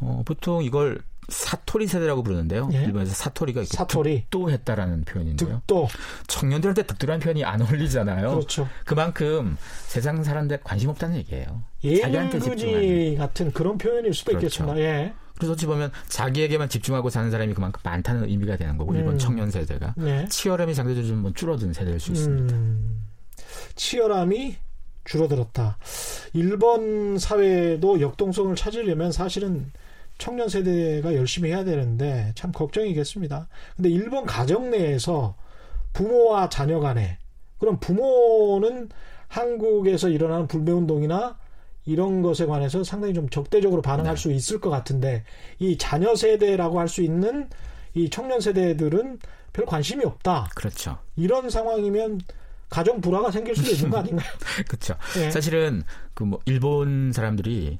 어, 보통 이걸 사토리 세대라고 부르는데요. 예. 일본에서 사토리가 이렇게 사토리. 득도했다라는 표현인데요. 득도. 청년들한테 득도라는 표현이 안 어울리잖아요. 그렇죠. 그만큼 세상 사람들 관심 없다는 얘기예요. 예능근이 같은 그런 표현일 수도 그렇죠. 있겠습니다. 예. 그래서 어찌 보면 자기에게만 집중하고 사는 사람이 그만큼 많다는 의미가 되는 거고 일본 음. 청년 세대가 네. 치열함이 상대적으로 좀 줄어든 세대일 수 있습니다. 음, 치열함이 줄어들었다. 일본 사회도 역동성을 찾으려면 사실은 청년 세대가 열심히 해야 되는데 참 걱정이겠습니다. 근데 일본 가정 내에서 부모와 자녀 간에 그럼 부모는 한국에서 일어나는 불매운동이나 이런 것에 관해서 상당히 좀 적대적으로 반응할 네. 수 있을 것 같은데 이 자녀 세대라고 할 수 있는 이 청년 세대들은 별 관심이 없다. 그렇죠. 이런 상황이면 가정 불화가 생길 수도 있는 거 아닌가요? 그렇죠. 예. 사실은 그 뭐 일본 사람들이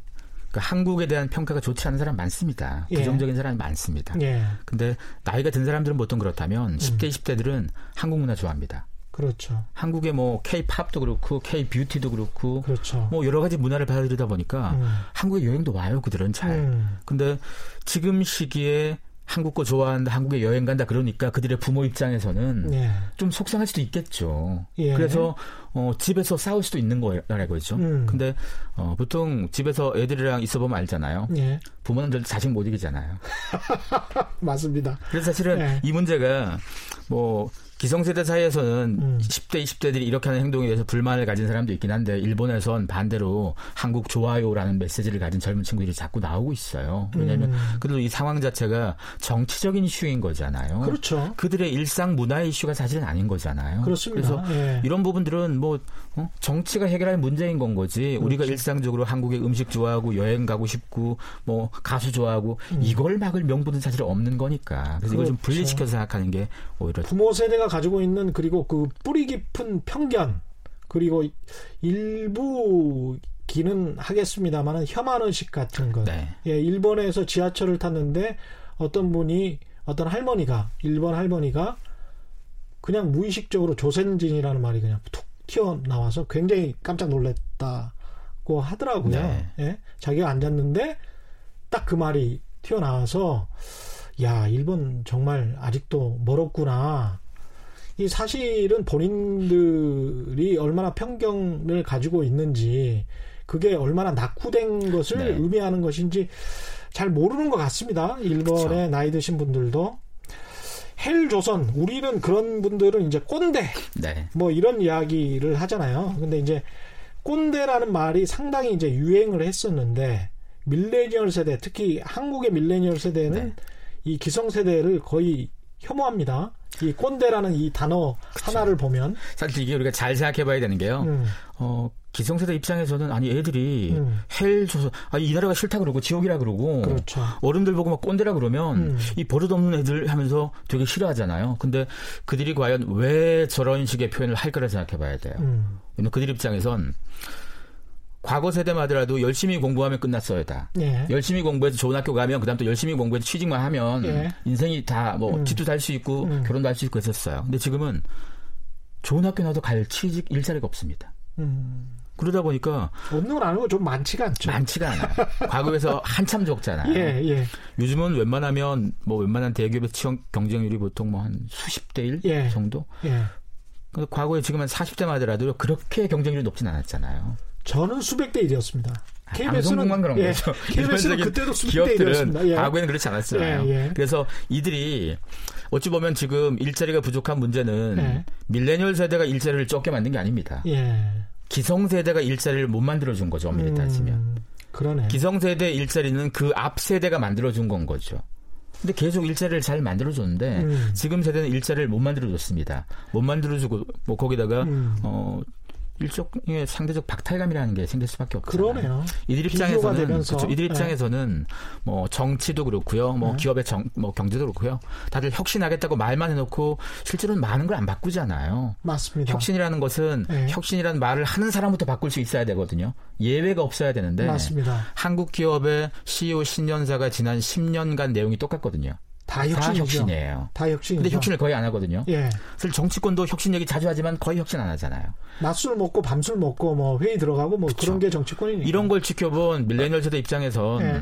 그 한국에 대한 평가가 좋지 않은 사람 많습니다. 예. 부정적인 사람이 많습니다. 예, 근데 나이가 든 사람들은 보통 그렇다면 10대, 20대들은 한국 문화 좋아합니다. 그렇죠, 한국의 뭐 K-팝도 그렇고 K-뷰티도 그렇고 그렇죠. 뭐 여러 가지 문화를 받아들이다 보니까 음. 한국에 여행도 와요. 그들은 잘. 음, 근데 지금 시기에 한국 거 좋아한다, 한국에 여행 간다 그러니까 그들의 부모 입장에서는 예, 좀 속상할 수도 있겠죠. 예. 그래서 어, 집에서 싸울 수도 있는 거라고 했죠. 음. 근데 어, 보통 집에서 애들이랑 있어보면 알잖아요. 예, 부모는 늘 자식 못 이기잖아요. 맞습니다. 그래서 사실은 예. 이 문제가 뭐 기성세대 사이에서는 음. 10대, 20대들이 이렇게 하는 행동에 대해서 불만을 가진 사람도 있긴 한데 일본에선 반대로 한국 좋아요라는 메시지를 가진 젊은 친구들이 자꾸 나오고 있어요. 왜냐하면 음. 그래도 이 상황 자체가 정치적인 이슈인 거잖아요. 그렇죠. 그들의 일상 문화의 이슈가 사실은 아닌 거잖아요. 그렇습니다. 그래서 예. 이런 부분들은 뭐 어? 정치가 해결할 문제인 건 거지. 우리가 그렇죠. 일상적으로 한국의 음식 좋아하고 여행 가고 싶고 뭐 가수 좋아하고 음. 이걸 막을 명분은 사실 없는 거니까. 그래서 이걸 좀 그렇죠. 분리시켜서 생각하는 게 오히려 부모 세대가 가지고 있는 그리고 그 뿌리 깊은 편견 그리고 일부 기는 하겠습니다만은 혐한 의식 같은 것. 네. 예, 일본에서 지하철을 탔는데 어떤 분이 어떤 할머니가 일본 할머니가 그냥 무의식적으로 조센진이라는 말이 그냥 툭 튀어나와서 굉장히 깜짝 놀랐다고 하더라고요. 네. 예, 자기가 앉았는데 딱 그 말이 튀어나와서 야 일본 정말 아직도 멀었구나. 이 사실은 본인들이 얼마나 편견을 가지고 있는지 그게 얼마나 낙후된 것을 네. 의미하는 것인지 잘 모르는 것 같습니다. 일본의 그쵸. 나이 드신 분들도 헬조선 우리는 그런 분들은 이제 꼰대 네. 뭐 이런 이야기를 하잖아요. 근데 이제 꼰대라는 말이 상당히 이제 유행을 했었는데 밀레니얼 세대 특히 한국의 밀레니얼 세대는 네. 이 기성 세대를 거의 혐오합니다. 이 꼰대라는 이 단어 하나를 보면 사실 이게 우리가 잘 생각해봐야 되는 게요. 음, 어, 기성세대 입장에서는 아니 애들이 음. 헬조선 아니 이 나라가 싫다 그러고 지옥이라 그러고 그렇죠. 어른들 보고 막 꼰대라 그러면 음. 이 버릇없는 애들 하면서 되게 싫어하잖아요. 근데 그들이 과연 왜 저런 식의 표현을 할 거라 생각해봐야 돼요. 음, 왜냐면 그들 입장에선 과거 세대마더라도 열심히 공부하면 끝났어요 다. 예. 열심히 공부해서 좋은 학교 가면 그다음 또 열심히 공부해서 취직만 하면 예. 인생이 다뭐 음. 집도 살 수 있고 음. 결혼도 할 수 있고 했었어요. 근데 지금은 좋은 학교 나도 갈 취직 일자리가 없습니다. 음, 그러다 보니까 없는 건 아니고 좀 많지가 않죠. 많지가 않아요. 과거에서 한참 적잖아요. 예, 예, 요즘은 웬만하면 뭐 웬만한 대기업의 취업 경쟁률이 보통 뭐 한 수십 대일 예. 정도. 예. 과거에 지금 한 40대만 하더라도 그렇게 경쟁률이 높진 않았잖아요. 저는 수백 대 일이었습니다. KBS는 방송국만 그런 예, 거죠. KBS는 그때도 수백 대 일이었습니다. 기업들은 예. 과거에는 그렇지 않았잖아요. 예, 예. 그래서 이들이 어찌 보면 지금 일자리가 부족한 문제는 예. 밀레니얼 세대가 일자리를 적게 만든 게 아닙니다. 예. 기성 세대가 일자리를 못 만들어 준 거죠. 엄밀히 따지면. 음, 그러네. 기성 세대 일자리는 그 앞 세대가 만들어 준 건 거죠. 근데 계속 일자리를 잘 만들어 줬는데 음. 지금 세대는 일자리를 못 만들어 줬습니다. 못 만들어 주고 뭐 거기다가 음. 어 일종의 상대적 박탈감이라는 게 생길 수밖에 없잖아요. 그러네요. 이들 입장에서는 그렇죠. 이들 네. 입장에서는 네. 뭐 정치도 그렇고요, 뭐 네. 기업의 정, 뭐 경제도 그렇고요. 다들 혁신하겠다고 말만 해놓고 실제로는 많은 걸 안 바꾸잖아요. 맞습니다. 혁신이라는 것은 네. 혁신이라는 말을 하는 사람부터 바꿀 수 있어야 되거든요. 예외가 없어야 되는데 맞습니다. 한국 기업의 CEO 신년사가 지난 10년간 내용이 똑같거든요. 다, 다 혁신이에요. 다 혁신. 근데 혁신을 거의 안 하거든요. 예. 사실 정치권도 혁신 얘기 자주 하지만 거의 혁신 안 하잖아요. 낮술 먹고 밤술 먹고 뭐 회의 들어가고 뭐 그쵸. 그런 게 정치권이니까. 이런 걸 지켜본 밀레니얼 세대 입장에선 예.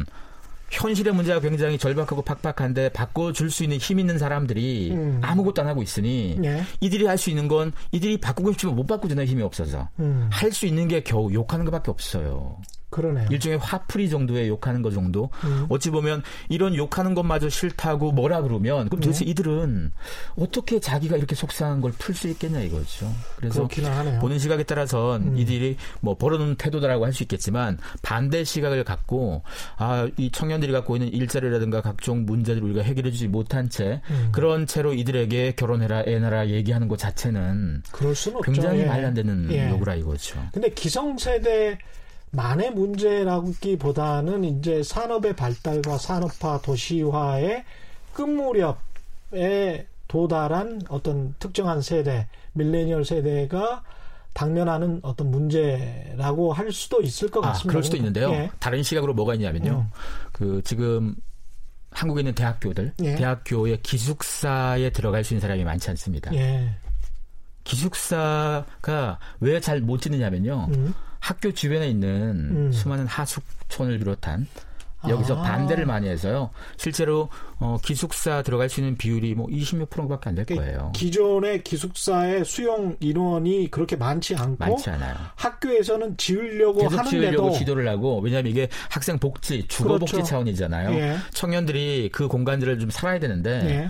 현실의 문제가 굉장히 절박하고 팍팍한데 바꿔줄 수 있는 힘 있는 사람들이 음. 아무것도 안 하고 있으니 예. 이들이 할 수 있는 건 이들이 바꾸고 싶지만 못 바꾸잖아요 힘이 없어서 음. 할수 있는 게 겨우 욕하는 것밖에 없어요. 그러네요. 일종의 화풀이 정도의 욕하는 것 정도. 음. 어찌 보면 이런 욕하는 것마저 싫다고 뭐라 그러면 그럼 도대체 네. 이들은 어떻게 자기가 이렇게 속상한 걸 풀 수 있겠냐 이거죠. 그래서 보는 시각에 따라선 음. 이들이 뭐 벌어놓은 태도다라고 할 수 있겠지만 반대 시각을 갖고 아 이 청년들이 갖고 있는 일자리라든가 각종 문제들을 우리가 해결해주지 못한 채 음. 그런 채로 이들에게 결혼해라 애나라 얘기하는 것 자체는 굉장히 예. 말이 안 되는 예. 요구라 이거죠. 근데 기성세대 만의 문제라기보다는 이제 산업의 발달과 산업화 도시화의 끝무렵에 도달한 어떤 특정한 세대, 밀레니얼 세대가 당면하는 어떤 문제라고 할 수도 있을 것 같습니다. 아, 그럴 수도 있는데요. 예. 다른 시각으로 뭐가 있냐면요. 음. 그 지금 한국에 있는 대학교들, 예. 대학교의 기숙사에 들어갈 수 있는 사람이 많지 않습니다. 예. 기숙사가 왜 잘 못 짓느냐면요. 음. 학교 주변에 있는 음. 수많은 하숙촌을 비롯한 여기서 아. 반대를 많이 해서요. 실제로 어, 기숙사 들어갈 수 있는 비율이 뭐 20몇 프로밖에 안 될 거예요. 기존의 기숙사의 수용 인원이 그렇게 많지 않고 많지 않아요. 학교에서는 지으려고 하는데도 지으려고 기도를 하고 왜냐하면 이게 학생 복지, 주거 복지 그렇죠. 차원이잖아요. 예. 청년들이 그 공간들을 좀 살아야 되는데 예.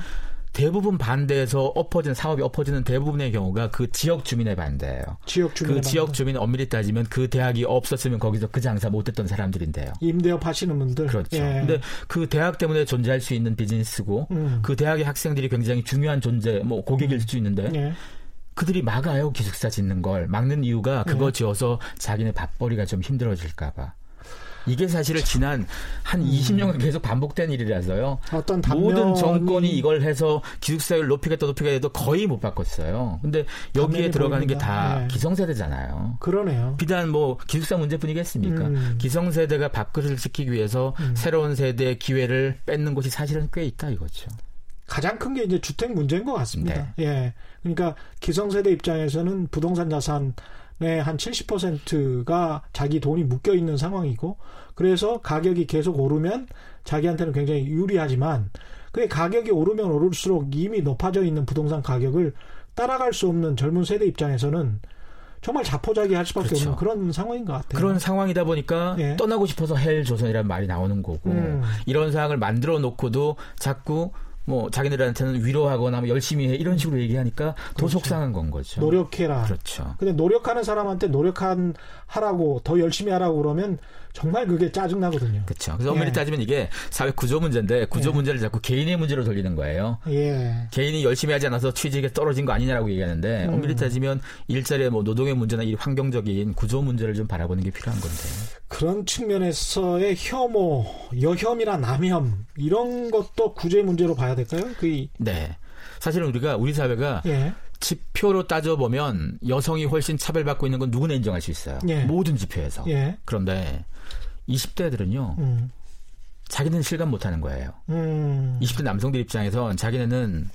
대부분 반대해서 엎어진 사업이 엎어지는 대부분의 경우가 그 지역 주민의 반대예요. 지역 주민 그 지역 주민 엄밀히 따지면 그 대학이 없었으면 거기서 그 장사 못했던 사람들인데요. 임대업 하시는 분들. 그렇죠. 예. 근데 그 대학 때문에 존재할 수 있는 비즈니스고 음. 그 대학의 학생들이 굉장히 중요한 존재, 뭐 고객일 수 있는데. 예. 그들이 막아요 기숙사 짓는 걸 막는 이유가 그거 예. 지어서 자기네 밥벌이가 좀 힘들어질까봐. 이게 사실은 지난 한 음. 20년간 계속 반복된 일이라서요. 어떤 모든 정권이 이걸 해서 기숙사율 높이겠다 높이겠다 해도 거의 못 바꿨어요. 근데 여기에 들어가는 게다 네. 기성세대잖아요. 그러네요. 비단 뭐 기숙사 문제뿐이겠습니까? 음. 기성세대가 밥그릇을 지키기 위해서 음. 새로운 세대의 기회를 뺏는 곳이 사실은 꽤 있다 이거죠. 가장 큰 게 이제 주택 문제인 것 같습니다. 네. 예. 그러니까 기성세대 입장에서는 부동산 자산 한 70%가 자기 돈이 묶여 있는 상황이고 그래서 가격이 계속 오르면 자기한테는 굉장히 유리하지만 그 가격이 오르면 오를수록 이미 높아져 있는 부동산 가격을 따라갈 수 없는 젊은 세대 입장에서는 정말 자포자기 할 수밖에 그렇죠. 없는 그런 상황인 것 같아요. 그런 상황이다 보니까 예. 떠나고 싶어서 헬 조선이라는 말이 나오는 거고 음. 이런 상황을 만들어 놓고도 자꾸 뭐 자기들한테는 위로하거나 뭐 열심히 해 이런 식으로 얘기하니까 더 그렇죠. 속상한 건 거죠. 노력해라. 그렇죠. 근데 노력하는 사람한테 노력한 하라고 더 열심히 하라고 그러면 정말 그게 짜증나거든요. 그렇죠. 그래서 엄밀히 예. 따지면 이게 사회 구조 문제인데 구조 예. 문제를 자꾸 개인의 문제로 돌리는 거예요. 예. 개인이 열심히 하지 않아서 취직에 떨어진 거 아니냐라고 얘기하는데 음. 엄밀히 따지면 일자리의 뭐 노동의 문제나 이 환경적인 구조 문제를 좀 바라보는 게 필요한 건데. 그런 측면에서의 혐오, 여혐이나 남혐 이런 것도 구제 문제로 봐야 될까요? 그 네. 사실은 우리가 우리 사회가 예. 지표로 따져보면 여성이 훨씬 차별받고 있는 건 누구나 인정할 수 있어요. 예. 모든 지표에서. 예. 그런데 20대들은요. 음. 자기는 실감 못 하는 거예요. 음. 20대 남성들 입장에선 자기네는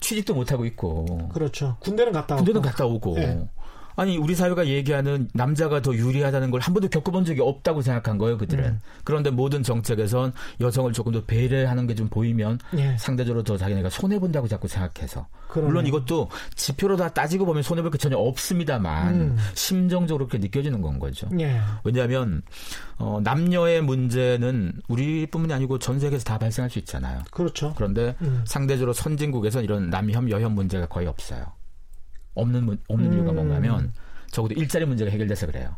취직도 못 하고 있고. 그렇죠. 군대는 갔다 오고. 군대는 갔다 오고. 예. 아니 우리 사회가 얘기하는 남자가 더 유리하다는 걸 한 번도 겪어본 적이 없다고 생각한 거예요 그들은. 음. 그런데 모든 정책에선 여성을 조금 더 배려하는 게 좀 보이면 예. 상대적으로 더 자기네가 손해 본다고 자꾸 생각해서. 그러네. 물론 이것도 지표로 다 따지고 보면 손해 볼 게 전혀 없습니다만 음. 심정적으로 그렇게 느껴지는 건 거죠. 예. 왜냐하면 어, 남녀의 문제는 우리뿐만이 아니고 전 세계에서 다 발생할 수 있잖아요. 그렇죠. 그런데 음. 상대적으로 선진국에선 이런 남혐 여혐 문제가 거의 없어요. 없는 없는 음. 이유가 뭔가면 적어도 일자리 문제가 해결돼서 그래요.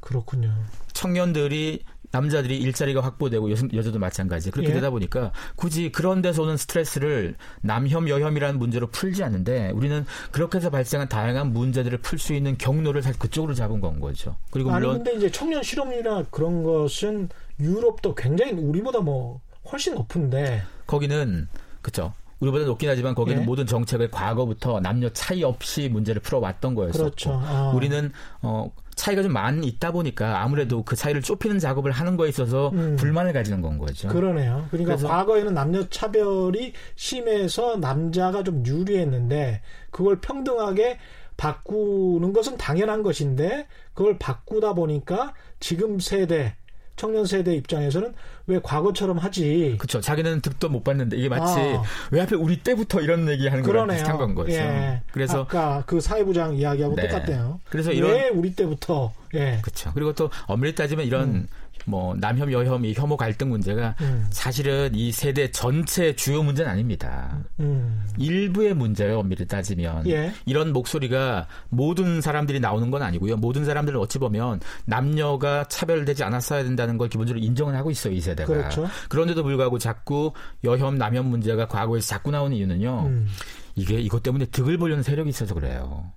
그렇군요. 청년들이 남자들이 일자리가 확보되고 여자, 도 마찬가지. 그렇게 예. 되다 보니까 굳이 그런 데서 오는 스트레스를 남혐, 여혐이라는 문제로 풀지 않는데 우리는 그렇게 해서 발생한 다양한 문제들을 풀 수 있는 경로를 사실 그쪽으로 잡은 건 거죠. 그리고 물론. 아니, 근데 이제 청년 실업률이나 그런 것은 유럽도 굉장히 우리보다 뭐 훨씬 높은데. 거기는, 그쵸. 우리보다 높긴 하지만 거기는 예. 모든 정책을 과거부터 남녀 차이 없이 문제를 풀어왔던 거였었고 그렇죠. 아. 우리는 어 차이가 좀 많이 있다 보니까 아무래도 그 차이를 좁히는 작업을 하는 거에 있어서 음. 불만을 가지는 건 거죠. 그러네요. 그러니까 과거에는 남녀 차별이 심해서 남자가 좀 유리했는데 그걸 평등하게 바꾸는 것은 당연한 것인데 그걸 바꾸다 보니까 지금 세대 청년 세대 입장에서는 왜 과거처럼 하지? 그렇죠. 자기는 득도 못 봤는데 이게 마치 아. 왜 하필 우리 때부터 이런 얘기하는 거랑 비슷한 건 거죠. 예. 그래서 아까 그 사회부장 이야기하고 네. 똑같대요. 그래서 이런 왜 우리 때부터 예. 그렇죠. 그리고 또 엄밀히 따지면 이런 음. 뭐 남혐 여혐 이 혐오 갈등 문제가 음. 사실은 이 세대 전체 주요 문제는 아닙니다. 음. 일부의 문제예요, 엄밀히 따지면. 예. 이런 목소리가 모든 사람들이 나오는 건 아니고요. 모든 사람들은 어찌 보면 남녀가 차별되지 않았어야 된다는 걸 기본적으로 인정을 하고 있어요, 이 세대가. 그렇죠. 그런데도 불구하고 자꾸 여혐 남혐 문제가 과거에서 자꾸 나오는 이유는요. 음. 이게 이것 때문에 득을 보려는 세력이 있어서 그래요.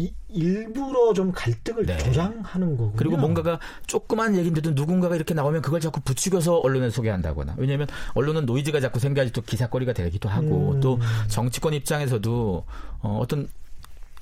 이, 일부러 좀 갈등을 네. 조장하는 거고 그리고 뭔가가 조그만 얘기인데도 누군가가 이렇게 나오면 그걸 자꾸 부추겨서 언론에 소개한다거나. 왜냐하면 언론은 노이즈가 자꾸 생겨야지 또 기사거리가 되기도 하고 음. 또 정치권 입장에서도 어, 어떤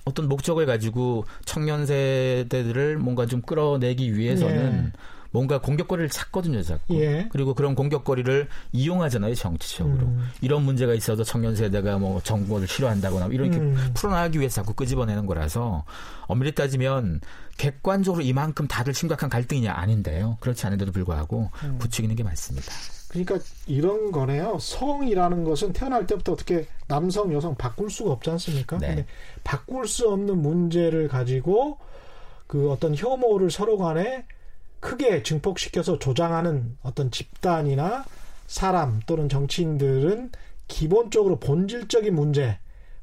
어떤 목적을 가지고 청년 세대들을 뭔가 좀 끌어내기 위해서는 네. 뭔가 공격거리를 찾거든요, 자꾸. 예. 그리고 그런 공격거리를 이용하잖아요, 정치적으로. 음. 이런 문제가 있어도 청년 세대가 뭐 정권을 싫어한다거나 이렇게 음. 풀어나가기 위해서 자꾸 끄집어내는 거라서 엄밀히 따지면 객관적으로 이만큼 다들 심각한 갈등이냐 아닌데요. 그렇지 않은데도 불구하고 음. 부추기는 게 맞습니다. 그러니까 이런 거네요. 성이라는 것은 태어날 때부터 어떻게 남성, 여성 바꿀 수가 없지 않습니까? 네. 근데 바꿀 수 없는 문제를 가지고 그 어떤 혐오를 서로 간에 크게 증폭시켜서 조장하는 어떤 집단이나 사람 또는 정치인들은 기본적으로 본질적인 문제,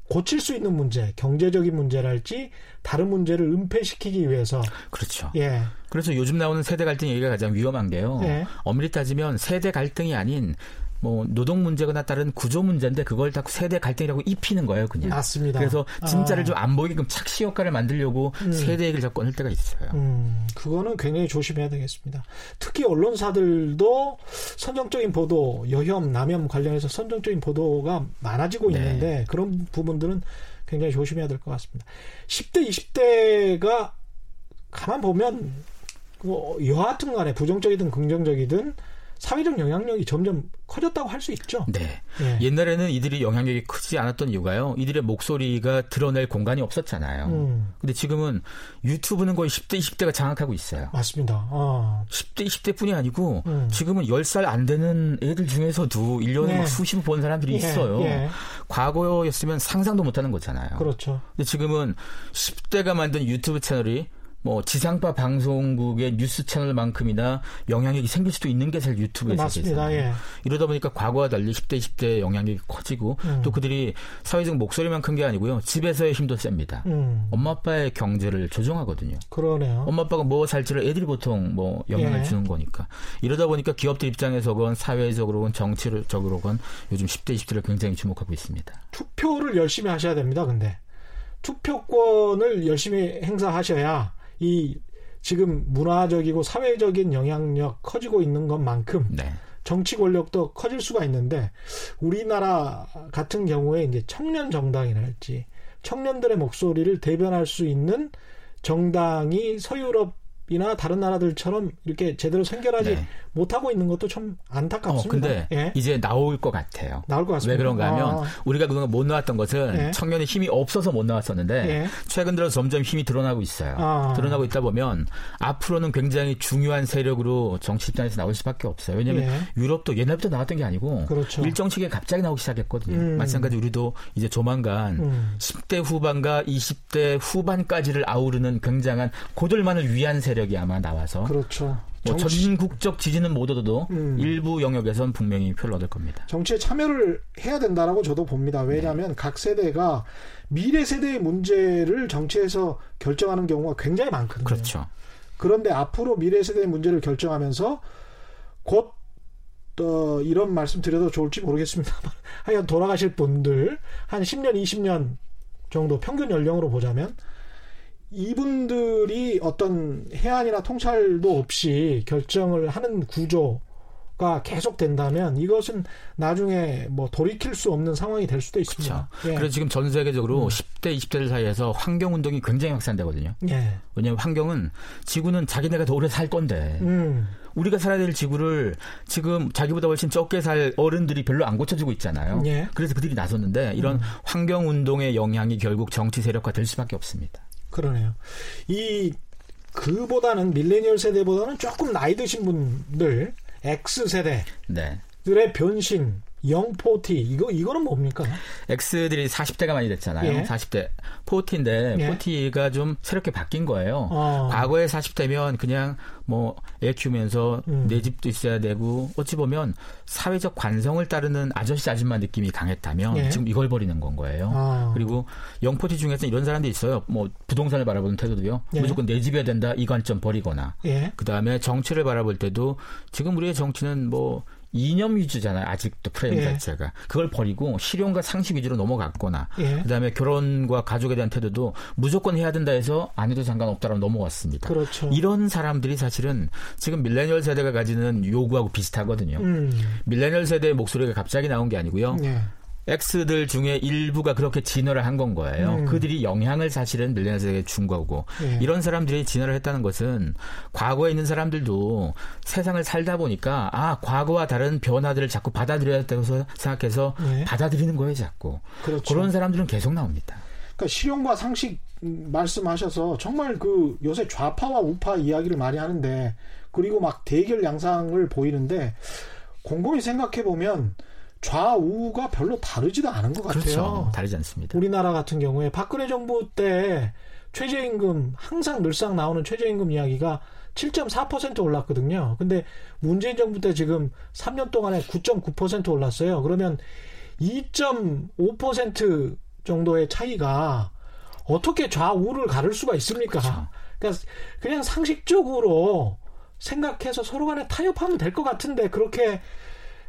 고칠 수 있는 문제, 경제적인 문제랄지 다른 문제를 은폐시키기 위해서 그렇죠. 예. 그래서 요즘 나오는 세대 갈등 얘기가 가장 위험한 게요. 예. 엄밀히 따지면 세대 갈등이 아닌 뭐 노동 문제거나 다른 구조 문제인데 그걸 다 세대 갈등이라고 입히는 거예요, 그냥. 맞습니다. 그래서 진짜를 아. 좀안 보이게끔 착시 효과를 만들려고 음. 세대 얘기를 자꾸 꺼낼 때가 있어요. 음, 그거는 굉장히 조심해야 되겠습니다. 특히 언론사들도 선정적인 보도, 여혐, 남혐 관련해서 선정적인 보도가 많아지고 네. 있는데 그런 부분들은 굉장히 조심해야 될 것 같습니다. 10대, 20대가 가만 보면 뭐 여하튼 간에 부정적이든 긍정적이든 사회적 영향력이 점점 커졌다고 할 수 있죠. 네. 예. 옛날에는 이들이 영향력이 크지 않았던 이유가요. 이들의 목소리가 드러낼 공간이 없었잖아요. 음. 근데 지금은 유튜브는 거의 10대, 20대가 장악하고 있어요. 맞습니다. 아. 10대, 20대 뿐이 아니고 음. 지금은 10살 안 되는 애들 중에서도 1년에 예. 수십 번 사람들이 예. 있어요. 예. 과거였으면 상상도 못 하는 거잖아요. 그렇죠. 근데 지금은 10대가 만든 유튜브 채널이 뭐 지상파 방송국의 뉴스 채널만큼이나 영향력이 생길 수도 있는 게 사실 유튜브에서 맞습니다. 예. 이러다 보니까 과거와 달리 10대, 20대 영향력이 커지고 음. 또 그들이 사회적 목소리만 큰 게 아니고요. 집에서의 힘도 셉니다. 음. 엄마 아빠의 경제를 조정하거든요. 그러네요. 엄마 아빠가 뭐 살지를 애들이 보통 뭐 영향을 예. 주는 거니까. 이러다 보니까 기업들 입장에서건 사회적으로건 정치적으로건 요즘 10대, 20대를 굉장히 주목하고 있습니다. 투표를 열심히 하셔야 됩니다. 근데 투표권을 열심히 행사하셔야 이 지금 문화적이고 사회적인 영향력 커지고 있는 것만큼 네. 정치 권력도 커질 수가 있는데 우리나라 같은 경우에 이제 청년 정당이랄지 청년들의 목소리를 대변할 수 있는 정당이 서유럽 이나 다른 나라들처럼 이렇게 제대로 생겨나지 네. 못하고 있는 것도 좀 안타깝습니다. 어, 근데 예? 이제 나올 것 같아요. 나올 것 같습니다. 왜 그런가 하면 아. 우리가 그동안 못 나왔던 것은 예? 청년의 힘이 없어서 못 나왔었는데 예? 최근 들어 점점 힘이 드러나고 있어요. 아. 드러나고 있다 보면 앞으로는 굉장히 중요한 세력으로 정치 입장에서 나올 수밖에 없어요. 왜냐하면 예. 유럽도 옛날부터 나왔던 게 아니고 그렇죠. 일정 시기에 갑자기 나오기 시작했거든요. 음. 마찬가지 우리도 이제 조만간 음. 10대 후반과 20대 후반까지를 아우르는 굉장한 고들만을 위한 세력 세력이 아마 나와서 그렇죠. 뭐 정치... 전국적 지지는 못 얻어도 음. 일부 영역에선 분명히 표를 얻을 겁니다. 정치에 참여를 해야 된다라고 저도 봅니다. 왜냐하면 네. 각 세대가 미래 세대의 문제를 정치에서 결정하는 경우가 굉장히 많거든요. 그렇죠. 그런데 앞으로 미래 세대의 문제를 결정하면서 곧 어, 이런 말씀 드려도 좋을지 모르겠습니다. 하여간 돌아가실 분들 한 10년, 20년 정도 평균 연령으로 보자면 이분들이 어떤 해안이나 통찰도 없이 결정을 하는 구조 가 계속 된다면 이것은 나중에 뭐 돌이킬 수 없는 상황이 될 수도 있습니다. 그렇죠. 예. 그래서 지금 전 세계적으로 음. 10대, 20대들 사이에서 환경 운동이 굉장히 확산되거든요. 예. 왜냐하면 환경은 지구는 자기네가 더 오래 살 건데 음. 우리가 살아야 될 지구를 지금 자기보다 훨씬 적게 살 어른들이 별로 안 고쳐주고 있잖아요. 예. 그래서 그들이 나섰는데 이런 음. 환경 운동의 영향이 결국 정치 세력화 될 수밖에 없습니다. 그러네요. 이 그보다는 밀레니얼 세대보다는 조금 나이 드신 분들 X세대. 네. 들의 변신, 영포티 이거 이거는 뭡니까? X들이 40대가 많이 됐잖아요. 예. 40대 포티인데 예. 포티가 좀 새롭게 바뀐 거예요. 어. 과거에 40대면 그냥 뭐 애 키우면서 음. 내 집도 있어야 되고 어찌 보면 사회적 관성을 따르는 아저씨 아줌마 느낌이 강했다면 예. 지금 이걸 버리는 건 거예요. 어. 그리고 영포티 중에서 이런 사람도 있어요. 뭐 부동산을 바라보는 태도도요. 예. 무조건 내 집이어야 된다 이 관점 버리거나 예. 그다음에 정치를 바라볼 때도 지금 우리의 정치는 뭐 이념 위주잖아요. 아직도 프레임 예. 자체가. 그걸 버리고 실용과 상식 위주로 넘어갔거나 예. 그다음에 결혼과 가족에 대한 태도도 무조건 해야 된다 해서 안 해도 상관없다라고 넘어갔습니다. 그렇죠. 이런 사람들이 사실은 지금 밀레니얼 세대가 가지는 요구하고 비슷하거든요. 음. 밀레니얼 세대의 목소리가 갑자기 나온 게 아니고요. 예. X들 중에 일부가 그렇게 진화를 한 건 거예요. 음. 그들이 영향을 사실은 밀레니얼에게 준 거고 예. 이런 사람들이 진화를 했다는 것은 과거에 있는 사람들도 세상을 살다 보니까 아 과거와 다른 변화들을 자꾸 받아들여야 된다고 생각해서 예. 받아들이는 거예요, 자꾸. 그렇죠. 그런 사람들은 계속 나옵니다. 그러니까 실용과 상식 말씀하셔서 정말 그 요새 좌파와 우파 이야기를 많이 하는데 그리고 막 대결 양상을 보이는데 곰곰이 생각해 보면 좌우가 별로 다르지도 않은 것 같아요. 그렇죠. 다르지 않습니다. 우리나라 같은 경우에 박근혜 정부 때 최저임금 항상 늘상 나오는 최저임금 이야기가 7.4% 올랐거든요. 근데 문재인 정부 때 지금 3년 동안에 9.9% 올랐어요. 그러면 2.5% 정도의 차이가 어떻게 좌우를 가를 수가 있습니까? 그렇죠. 그러니까 그냥 상식적으로 생각해서 서로 간에 타협하면 될 것 같은데 그렇게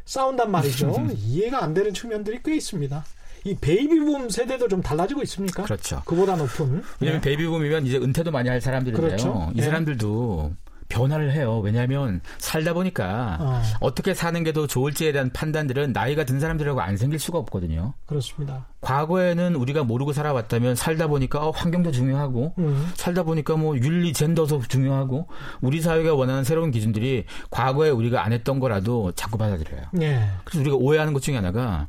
싸운단 말이죠. 이해가 안 되는 측면들이 꽤 있습니다. 이 베이비붐 세대도 좀 달라지고 있습니까? 그렇죠. 그보다 높은. 왜냐하면 네. 베이비붐이면 이제 은퇴도 많이 할 사람들인데요. 그렇죠. 이 네. 사람들도 변화를 해요. 왜냐하면 살다 보니까 어. 떻게 사는 게 더 좋을지에 대한 판단들은 나이가 든 사람들하고 안 생길 수가 없거든요. 그렇습니다. 과거에는 우리가 모르고 살아왔다면 살다 보니까 어, 환경도 중요하고 음. 살다 보니까 뭐 윤리 젠더도 중요하고 우리 사회가 원하는 새로운 기준들이 과거에 우리가 안 했던 거라도 자꾸 받아들여요. 예. 그래서 우리가 오해하는 것 중에 하나가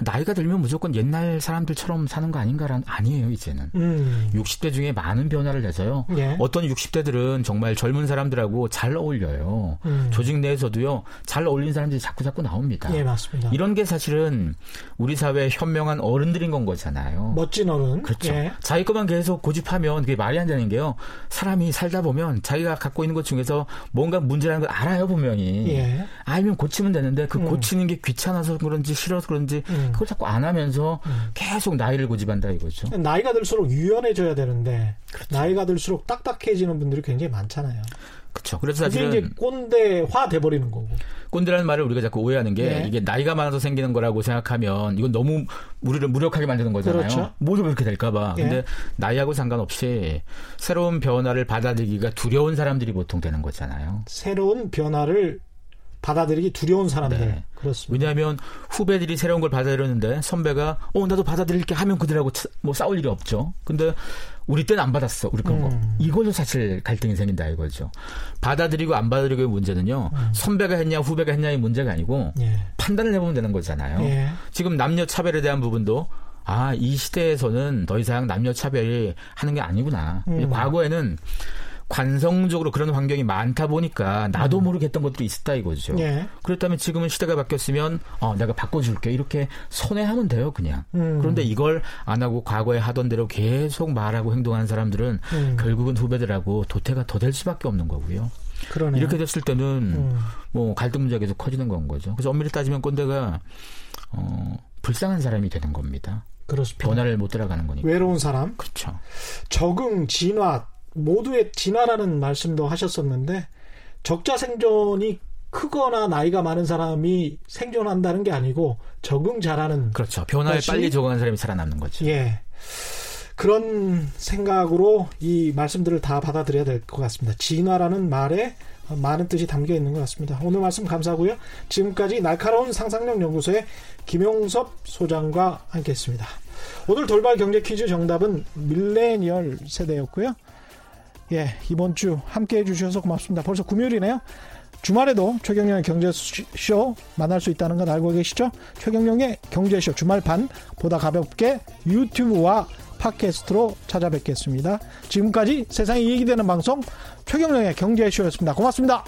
나이가 들면 무조건 옛날 사람들처럼 사는 거 아닌가란 아니에요 이제는 음. 60대 중에 많은 변화를 해서요 예. 어떤 60대들은 정말 젊은 사람들하고 잘 어울려요 음. 조직 내에서도요 잘 어울리는 사람들이 자꾸 자꾸 나옵니다 예 맞습니다 이런 게 사실은 우리 사회의 현명한 어른들인 건 거잖아요 멋진 어른 그렇죠 예. 자기 것만 계속 고집하면 그게 말이 안 되는 게요 사람이 살다 보면 자기가 갖고 있는 것 중에서 뭔가 문제라는 걸 알아요 분명히 예. 알면 고치면 되는데 그 음. 고치는 게 귀찮아서 그런지 싫어서 그런지 음. 그걸 자꾸 안 하면서 음. 계속 나이를 고집한다 이거죠. 나이가 들수록 유연해져야 되는데 그렇죠. 나이가 들수록 딱딱해지는 분들이 굉장히 많잖아요. 그렇죠. 그래서 사실은 이제 꼰대화 돼 버리는 거고. 꼰대라는 말을 우리가 자꾸 오해하는 게 네. 이게 나이가 많아서 생기는 거라고 생각하면 이건 너무 우리를 무력하게 만드는 거잖아요. 그렇죠. 모두 그렇게 될까봐. 네. 근데 나이하고 상관없이 새로운 변화를 받아들이기가 두려운 사람들이 보통 되는 거잖아요. 새로운 변화를 받아들이기 두려운 사람들. 네. 그렇습니다. 왜냐하면 후배들이 새로운 걸 받아들였는데 선배가 어 나도 받아들일게 하면 그들하고 뭐 싸울 일이 없죠. 근데 우리 때는 안 받았어. 우리 건 음. 거. 이걸로 사실 갈등이 생긴다 이거죠. 받아들이고 안 받아들이고의 문제는요. 음. 선배가 했냐 후배가 했냐의 문제가 아니고 예. 판단을 해보면 되는 거잖아요. 예. 지금 남녀 차별에 대한 부분도 아, 이 시대에서는 더 이상 남녀 차별이 하는 게 아니구나. 음. 과거에는 관성적으로 그런 환경이 많다 보니까 나도 음. 모르게 했던 것들이 있었다 이거죠. 예. 그렇다면 지금은 시대가 바뀌었으면 어, 내가 바꿔줄게 이렇게 선회하면 돼요 그냥. 음. 그런데 이걸 안 하고 과거에 하던 대로 계속 말하고 행동하는 사람들은 음. 결국은 후배들하고 도태가 더 될 수밖에 없는 거고요. 그러네요. 이렇게 됐을 때는 음. 뭐 갈등 문제가 계속 커지는 건 거죠. 그래서 엄밀히 따지면 꼰대가 어, 불쌍한 사람이 되는 겁니다. 그렇습니다. 변화를 못 들어가는 거니까. 외로운 사람. 그렇죠. 적응, 진화, 모두의 진화라는 말씀도 하셨었는데 적자 생존이 크거나 나이가 많은 사람이 생존한다는 게 아니고 적응 잘하는 그렇죠. 변화에 빨리 적응하는 사람이 살아남는 거죠. 예. 그런 생각으로 이 말씀들을 다 받아들여야 될 것 같습니다. 진화라는 말에 많은 뜻이 담겨 있는 것 같습니다. 오늘 말씀 감사하고요. 지금까지 날카로운 상상력 연구소의 김용섭 소장과 함께했습니다. 오늘 돌발 경제 퀴즈 정답은 밀레니얼 세대였고요. 예, 이번 주 함께 해주셔서 고맙습니다. 벌써 금요일이네요. 주말에도 최경영의 경제쇼 만날 수 있다는 건 알고 계시죠? 최경영의 경제쇼 주말판 보다 가볍게 유튜브와 팟캐스트로 찾아뵙겠습니다. 지금까지 세상이 얘기되는 방송 최경영의 경제쇼였습니다. 고맙습니다.